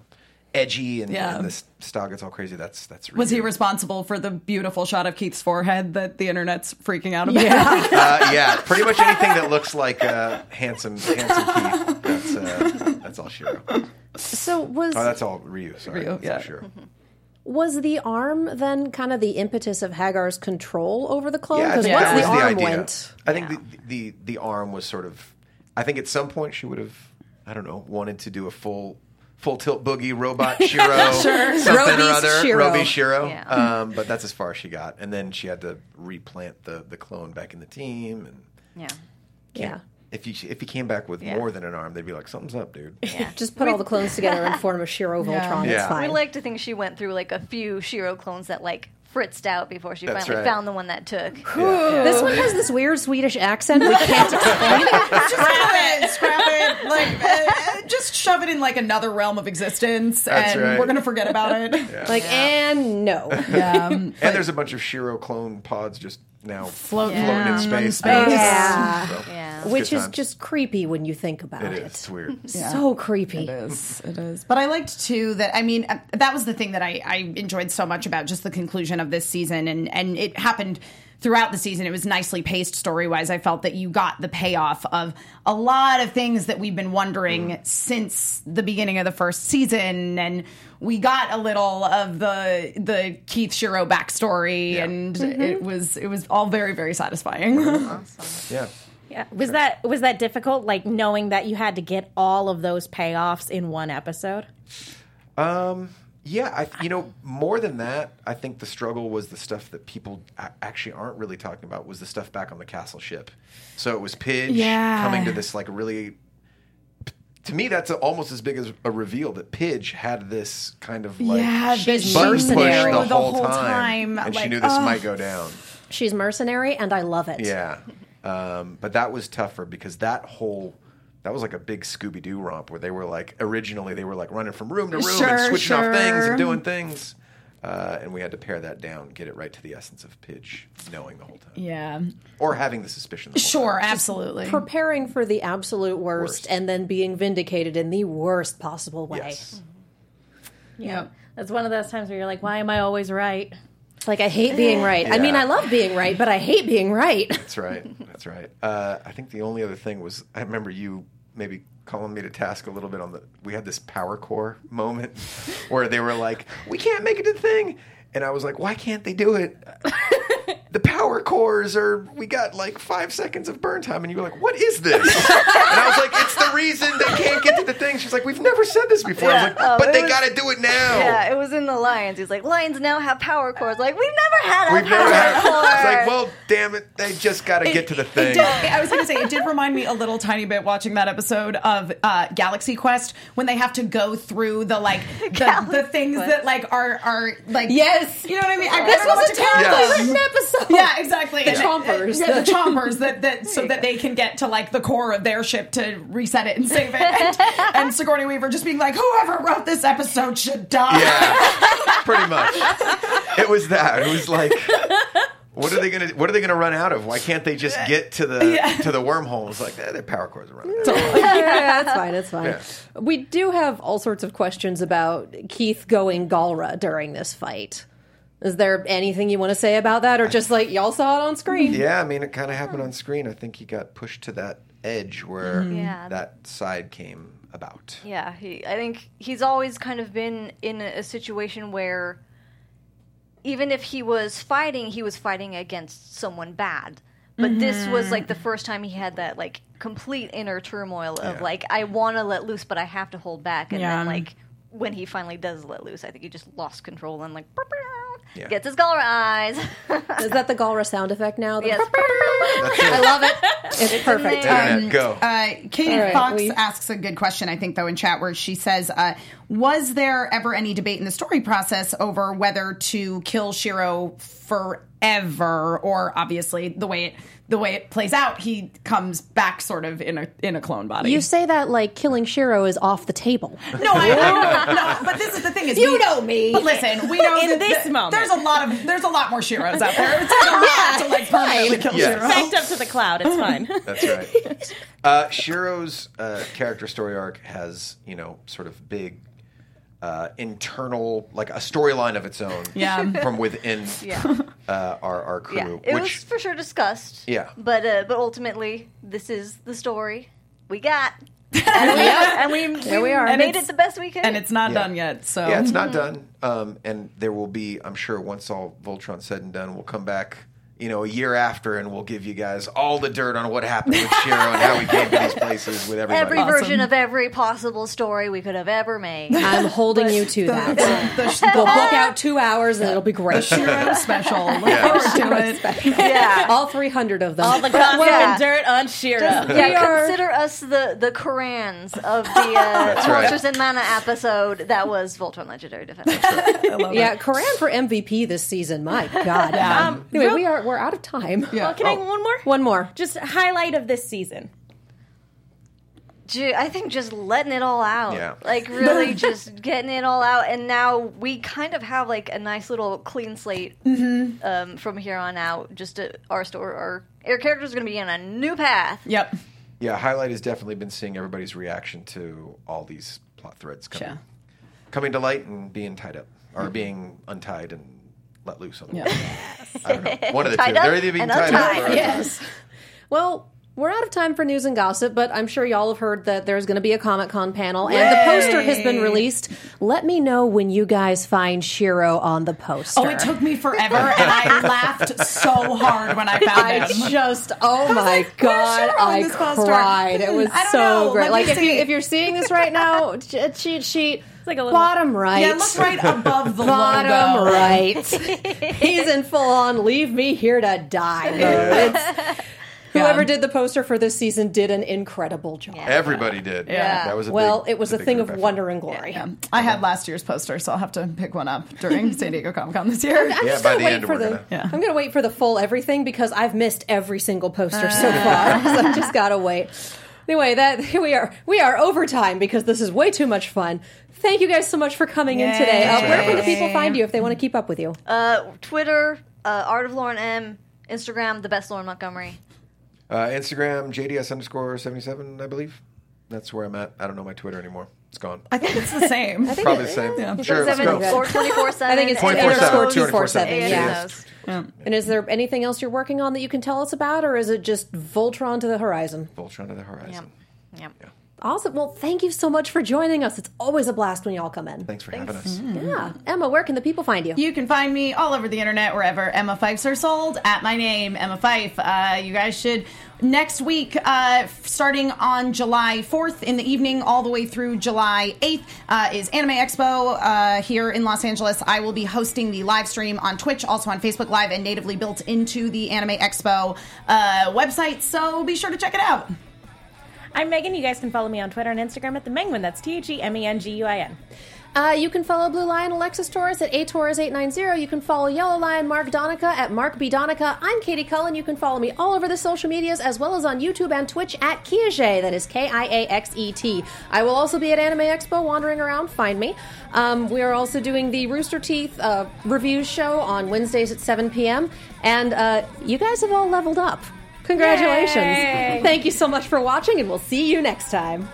edgy and, Mm-hmm. Yeah. and this style gets all crazy. That's that's Was he responsible for the beautiful shot of Keith's forehead that the internet's freaking out about? Uh, yeah, pretty much anything that looks like uh, handsome handsome Keith. That's uh, that's all Shiro. Oh, so was oh that's all Ryu. Sorry, Ryu, That's yeah. Shiro. was the arm then kind of the impetus of Haggar's control over the clone? Because think once that the was the arm went, I think the, the the arm was sort of. I think at some point she would have, I don't know, wanted to do a full full tilt boogie robot Shiro, sure. something Robeast or other, Shiro. Roby Shiro. Yeah. Um, but that's as far as she got, and then she had to replant the the clone back in the team. And Yeah. yeah. if you if he came back with Yeah. more than an arm, they'd be like, something's up, dude. Yeah. Just put all the clones together and form a Shiro Voltron. It's Yeah. fine. We like to think she went through like a few Shiro clones that like fritzed out before she That's finally right. found the one that took. This one has this weird Swedish accent we can't explain. Just scrap it, scrap it. Like, just shove it in like another realm of existence, That's and right. we're gonna forget about it. Like, and no. Yeah, And there's a bunch of Shiro clone pods just now Floating floating in around space. space. Yeah. So, Yeah. Which is just creepy when you think about it it. is. It's weird. So creepy. It is. It is. But I liked too that. I mean, uh, that was the thing that I, I enjoyed so much about just the conclusion of this season, and and it happened throughout the season. It was nicely paced story wise. I felt that you got the payoff of a lot of things that we've been wondering mm-hmm. since the beginning of the first season, and we got a little of the the Keith Shiro backstory, Yeah. and it mm-hmm. was it was all very very satisfying. Yeah. Yeah. Was that was that difficult? Like knowing that you had to get all of those payoffs in one episode. Um, Yeah, I, you know, more than that, I think the struggle was the stuff that people a- actually aren't really talking about was the stuff back on the castle ship. So it was Pidge Yeah. coming to this like really. To me, that's a, almost as big as a reveal that Pidge had this kind of like Yeah, She's push mercenary. the, The whole, whole time, time, and she knew this might go down. She's mercenary, and I love it. Yeah, um, but that was tougher because that whole that was like a big Scooby Doo romp where they were like originally they were like running from room to room and Sure, switching off things and doing things, uh, and we had to pare that down, get it right to the essence of Pidge knowing the whole time, yeah, or having the suspicion. The whole sure, time. absolutely. Preparing for the absolute worst, Worst. and then being vindicated in the worst possible way. Yes. Yep. That's one of those times where you're like, why am I always right? Like I hate being right. I mean, I love being right, but I hate being right. That's right. That's right. Uh, I think the only other thing was I remember you maybe calling me to task a little bit on the. We had this power core moment where they were like, "We can't make it the thing," and I was like, "Why can't they do it?" the power cores are. We got like five seconds of burn time, and you were like, "What is this?" and I was like, "It's the reason they can't get to the thing." She's like, "We've never said this before." I was like, Oh, "But it they was- got to do it now." Yeah, it was in the Lions. He's like, Lions now have power cores. Like, we've never had a We've power never had. core. It's like, well, damn it, they just got to get to the It thing. did- I was going to say it did remind me a little tiny bit watching that episode of uh, Galaxy Quest when they have to go through the like the, the things Quest. that like are are like Yes. you know what I mean. I This was a terrible call terribly Yes. them. written episode. Yeah, exactly. The And- chompers. Yeah, the chompers that, that so that they can get to like the core of their ship to reset it and save it. And, and Sigourney Weaver just being like, whoever wrote this episode should die. Yeah, pretty much. It was that. It was like, what are they gonna? What are they gonna run out of? Why can't they just get to the Yeah. to the wormhole? It's like eh, their power cores are running out. yeah, that's fine. That's fine. Yeah. We do have all sorts of questions about Keith going Galra during this fight. Is there anything you want to say about that, or just like y'all saw it on screen? Yeah, I mean, it kind of happened on screen. I think he got pushed to that edge where mm-hmm. Yeah. that side came about. Yeah, he, I think he's always kind of been in a, a situation where even if he was fighting, he was fighting against someone bad. But this was mm-hmm. like the first time he had that like complete inner turmoil of Yeah. like I want to let loose, but I have to hold back. And Yeah. then like when he finally does let loose, I think he just lost control and like Yeah. gets his Galra eyes. Is that the Galra sound effect now? The- yes. I love it. It's perfect. there. Internet, go. Uh, Katie All right, Fox we- asks a good question, I think, though, in chat where she says, uh, "Was there ever any debate in the story process over whether to kill Shiro forever, or obviously the way it the way it plays out, he comes back sort of in a in a clone body." You say that like killing Shiro is off the table. no, I, I no, but this is the thing is You we- know me. But listen, we know In this that moment. there's a lot of there's a lot more Shiros out there. It's a lot to like permanently kill Yes. Shiro. Backed up to the cloud. It's fine. That's right. Uh, Shiro's uh, character story arc has, you know, sort of big uh, internal, like a storyline of its own. Yeah. From within Yeah. uh, our our crew, Yeah, it was for sure discussed. Yeah. but uh, but ultimately, this is the story we got, and we, and we, There we are. made And it it's- the best we could. And it's not Yeah. done yet. So yeah, it's not done. Um, and there will be, I'm sure, once all Voltron's said and done, we'll come back. You know, a year after, and we'll give you guys all the dirt on what happened with Shiro and how we came to these places with everybody. every version of every possible story we could have ever made. I'm holding you to that. the, We'll book out two hours and it'll be great. Shiro special. Look forward to it. yeah. All 300 of them. All the gossip Yeah. and dirt on Shira. Just, We yeah, are- consider us the the Corans of the uh, right. Monsters and Mana episode that was Voltron Legendary Defense. yeah, Coran for MVP this season. My God. Yeah. anyway, we are we're out of time. Yeah. Well, can I one more? One more. Just highlight of this season. Ju- I think just letting it all out. Yeah. Like really just getting it all out. And now we kind of have like a nice little clean slate Mm-hmm. um, from here on out. Just to, our story, our, our characters are going to be on a new path. Yep. Yeah, highlight has definitely been seeing everybody's reaction to all these plot threads coming, Yeah. coming to light and being tied up or being untied and let loose on the Yeah. I don't know. One of the Tied two. up They're either being and tied up or Yes. Well, we're out of time for news and gossip, but I'm sure y'all have heard that there's going to be a Comic Con panel, and the poster has been released. Let me know when you guys find Shiro on the poster. Oh, it took me forever, and I laughed so hard when I found I him. just, oh my like, god, Shiro on I this poster? cried. It was I don't so know. great. Let Like me if you, if you're seeing this right now, cheat sheet, like a little- bottom right. Yeah, look right above the Bottom logo. right. He's in full on leave me here to die mode. It's- Whoever did the poster for this season did an incredible job. Everybody did. Yeah. That was a Well, big- it was a big thing group of effort. wonder and glory. Yeah. I had last year's poster, so I'll have to pick one up during San Diego Comic Con this year. I'm Yeah, just by gonna the wait end for we're the. gonna- Yeah. I'm gonna wait for the full everything because I've missed every single poster so far. so I just gotta wait. Anyway, that here we are. We are overtime because this is way too much fun. Thank you guys so much for coming in today. Uh, where can the people find you if they want to keep up with you? Uh, Twitter, uh, Art of Lauren M. Instagram, the best Lauren Montgomery. Uh, Instagram, JDS underscore 77, I believe. That's where I'm at. I don't know my Twitter anymore. It's gone. I think it's the same. Probably the same. Sure, let's go. or 24 7. I think it's 24/7, underscore 24/7, 247, yeah. yeah. And is there anything else you're working on that you can tell us about, or is it just Voltron to the horizon? Voltron to the horizon. Yep. Awesome. Well, thank you so much for joining us. It's always a blast when y'all come in. Thanks for having us. Yeah. Emma, where can the people find you? You can find me all over the internet wherever Emma Fyffes are sold at my name, Emma Fyffe. Uh, you guys should next week, uh, starting on July 4th in the evening, all the way through July 8th, uh, is Anime Expo uh, here in Los Angeles. I will be hosting the live stream on Twitch, also on Facebook Live, and natively built into the Anime Expo uh, website. So be sure to check it out. I'm Megan. You guys can follow me on Twitter and Instagram at the Menguin. That's T H E M E N G U I N. Uh, you can follow Blue Lion Alexis Torres at atorres890. You can follow Yellow Lion Mark Donica at Mark B. Donica. I'm Katie Cullen. You can follow me all over the social medias as well as on YouTube and Twitch at Kiaxet. That is K I A X E T. I will also be at Anime Expo wandering around. Find me. Um, we are also doing the Rooster Teeth uh, reviews show on Wednesdays at 7 p.m. And uh, you guys have all leveled up. Congratulations. Yay. Thank you so much for watching, and we'll see you next time.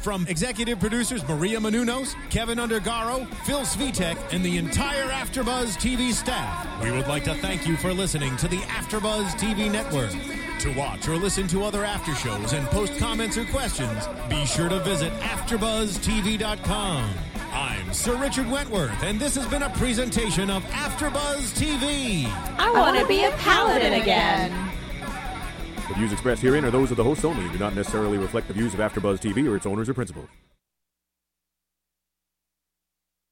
From executive producers Maria Menounos, Kevin Undergaro, Phil Svitek, and the entire AfterBuzz TV staff, we would like to thank you for listening to the AfterBuzz TV network. To watch or listen to other after shows and post comments or questions, be sure to visit AfterBuzzTV.com. I'm Sir Richard Wentworth, and this has been a presentation of AfterBuzz TV. I want to be a paladin again. The views expressed herein are those of the hosts only and do not necessarily reflect the views of AfterBuzz TV or its owners or principals.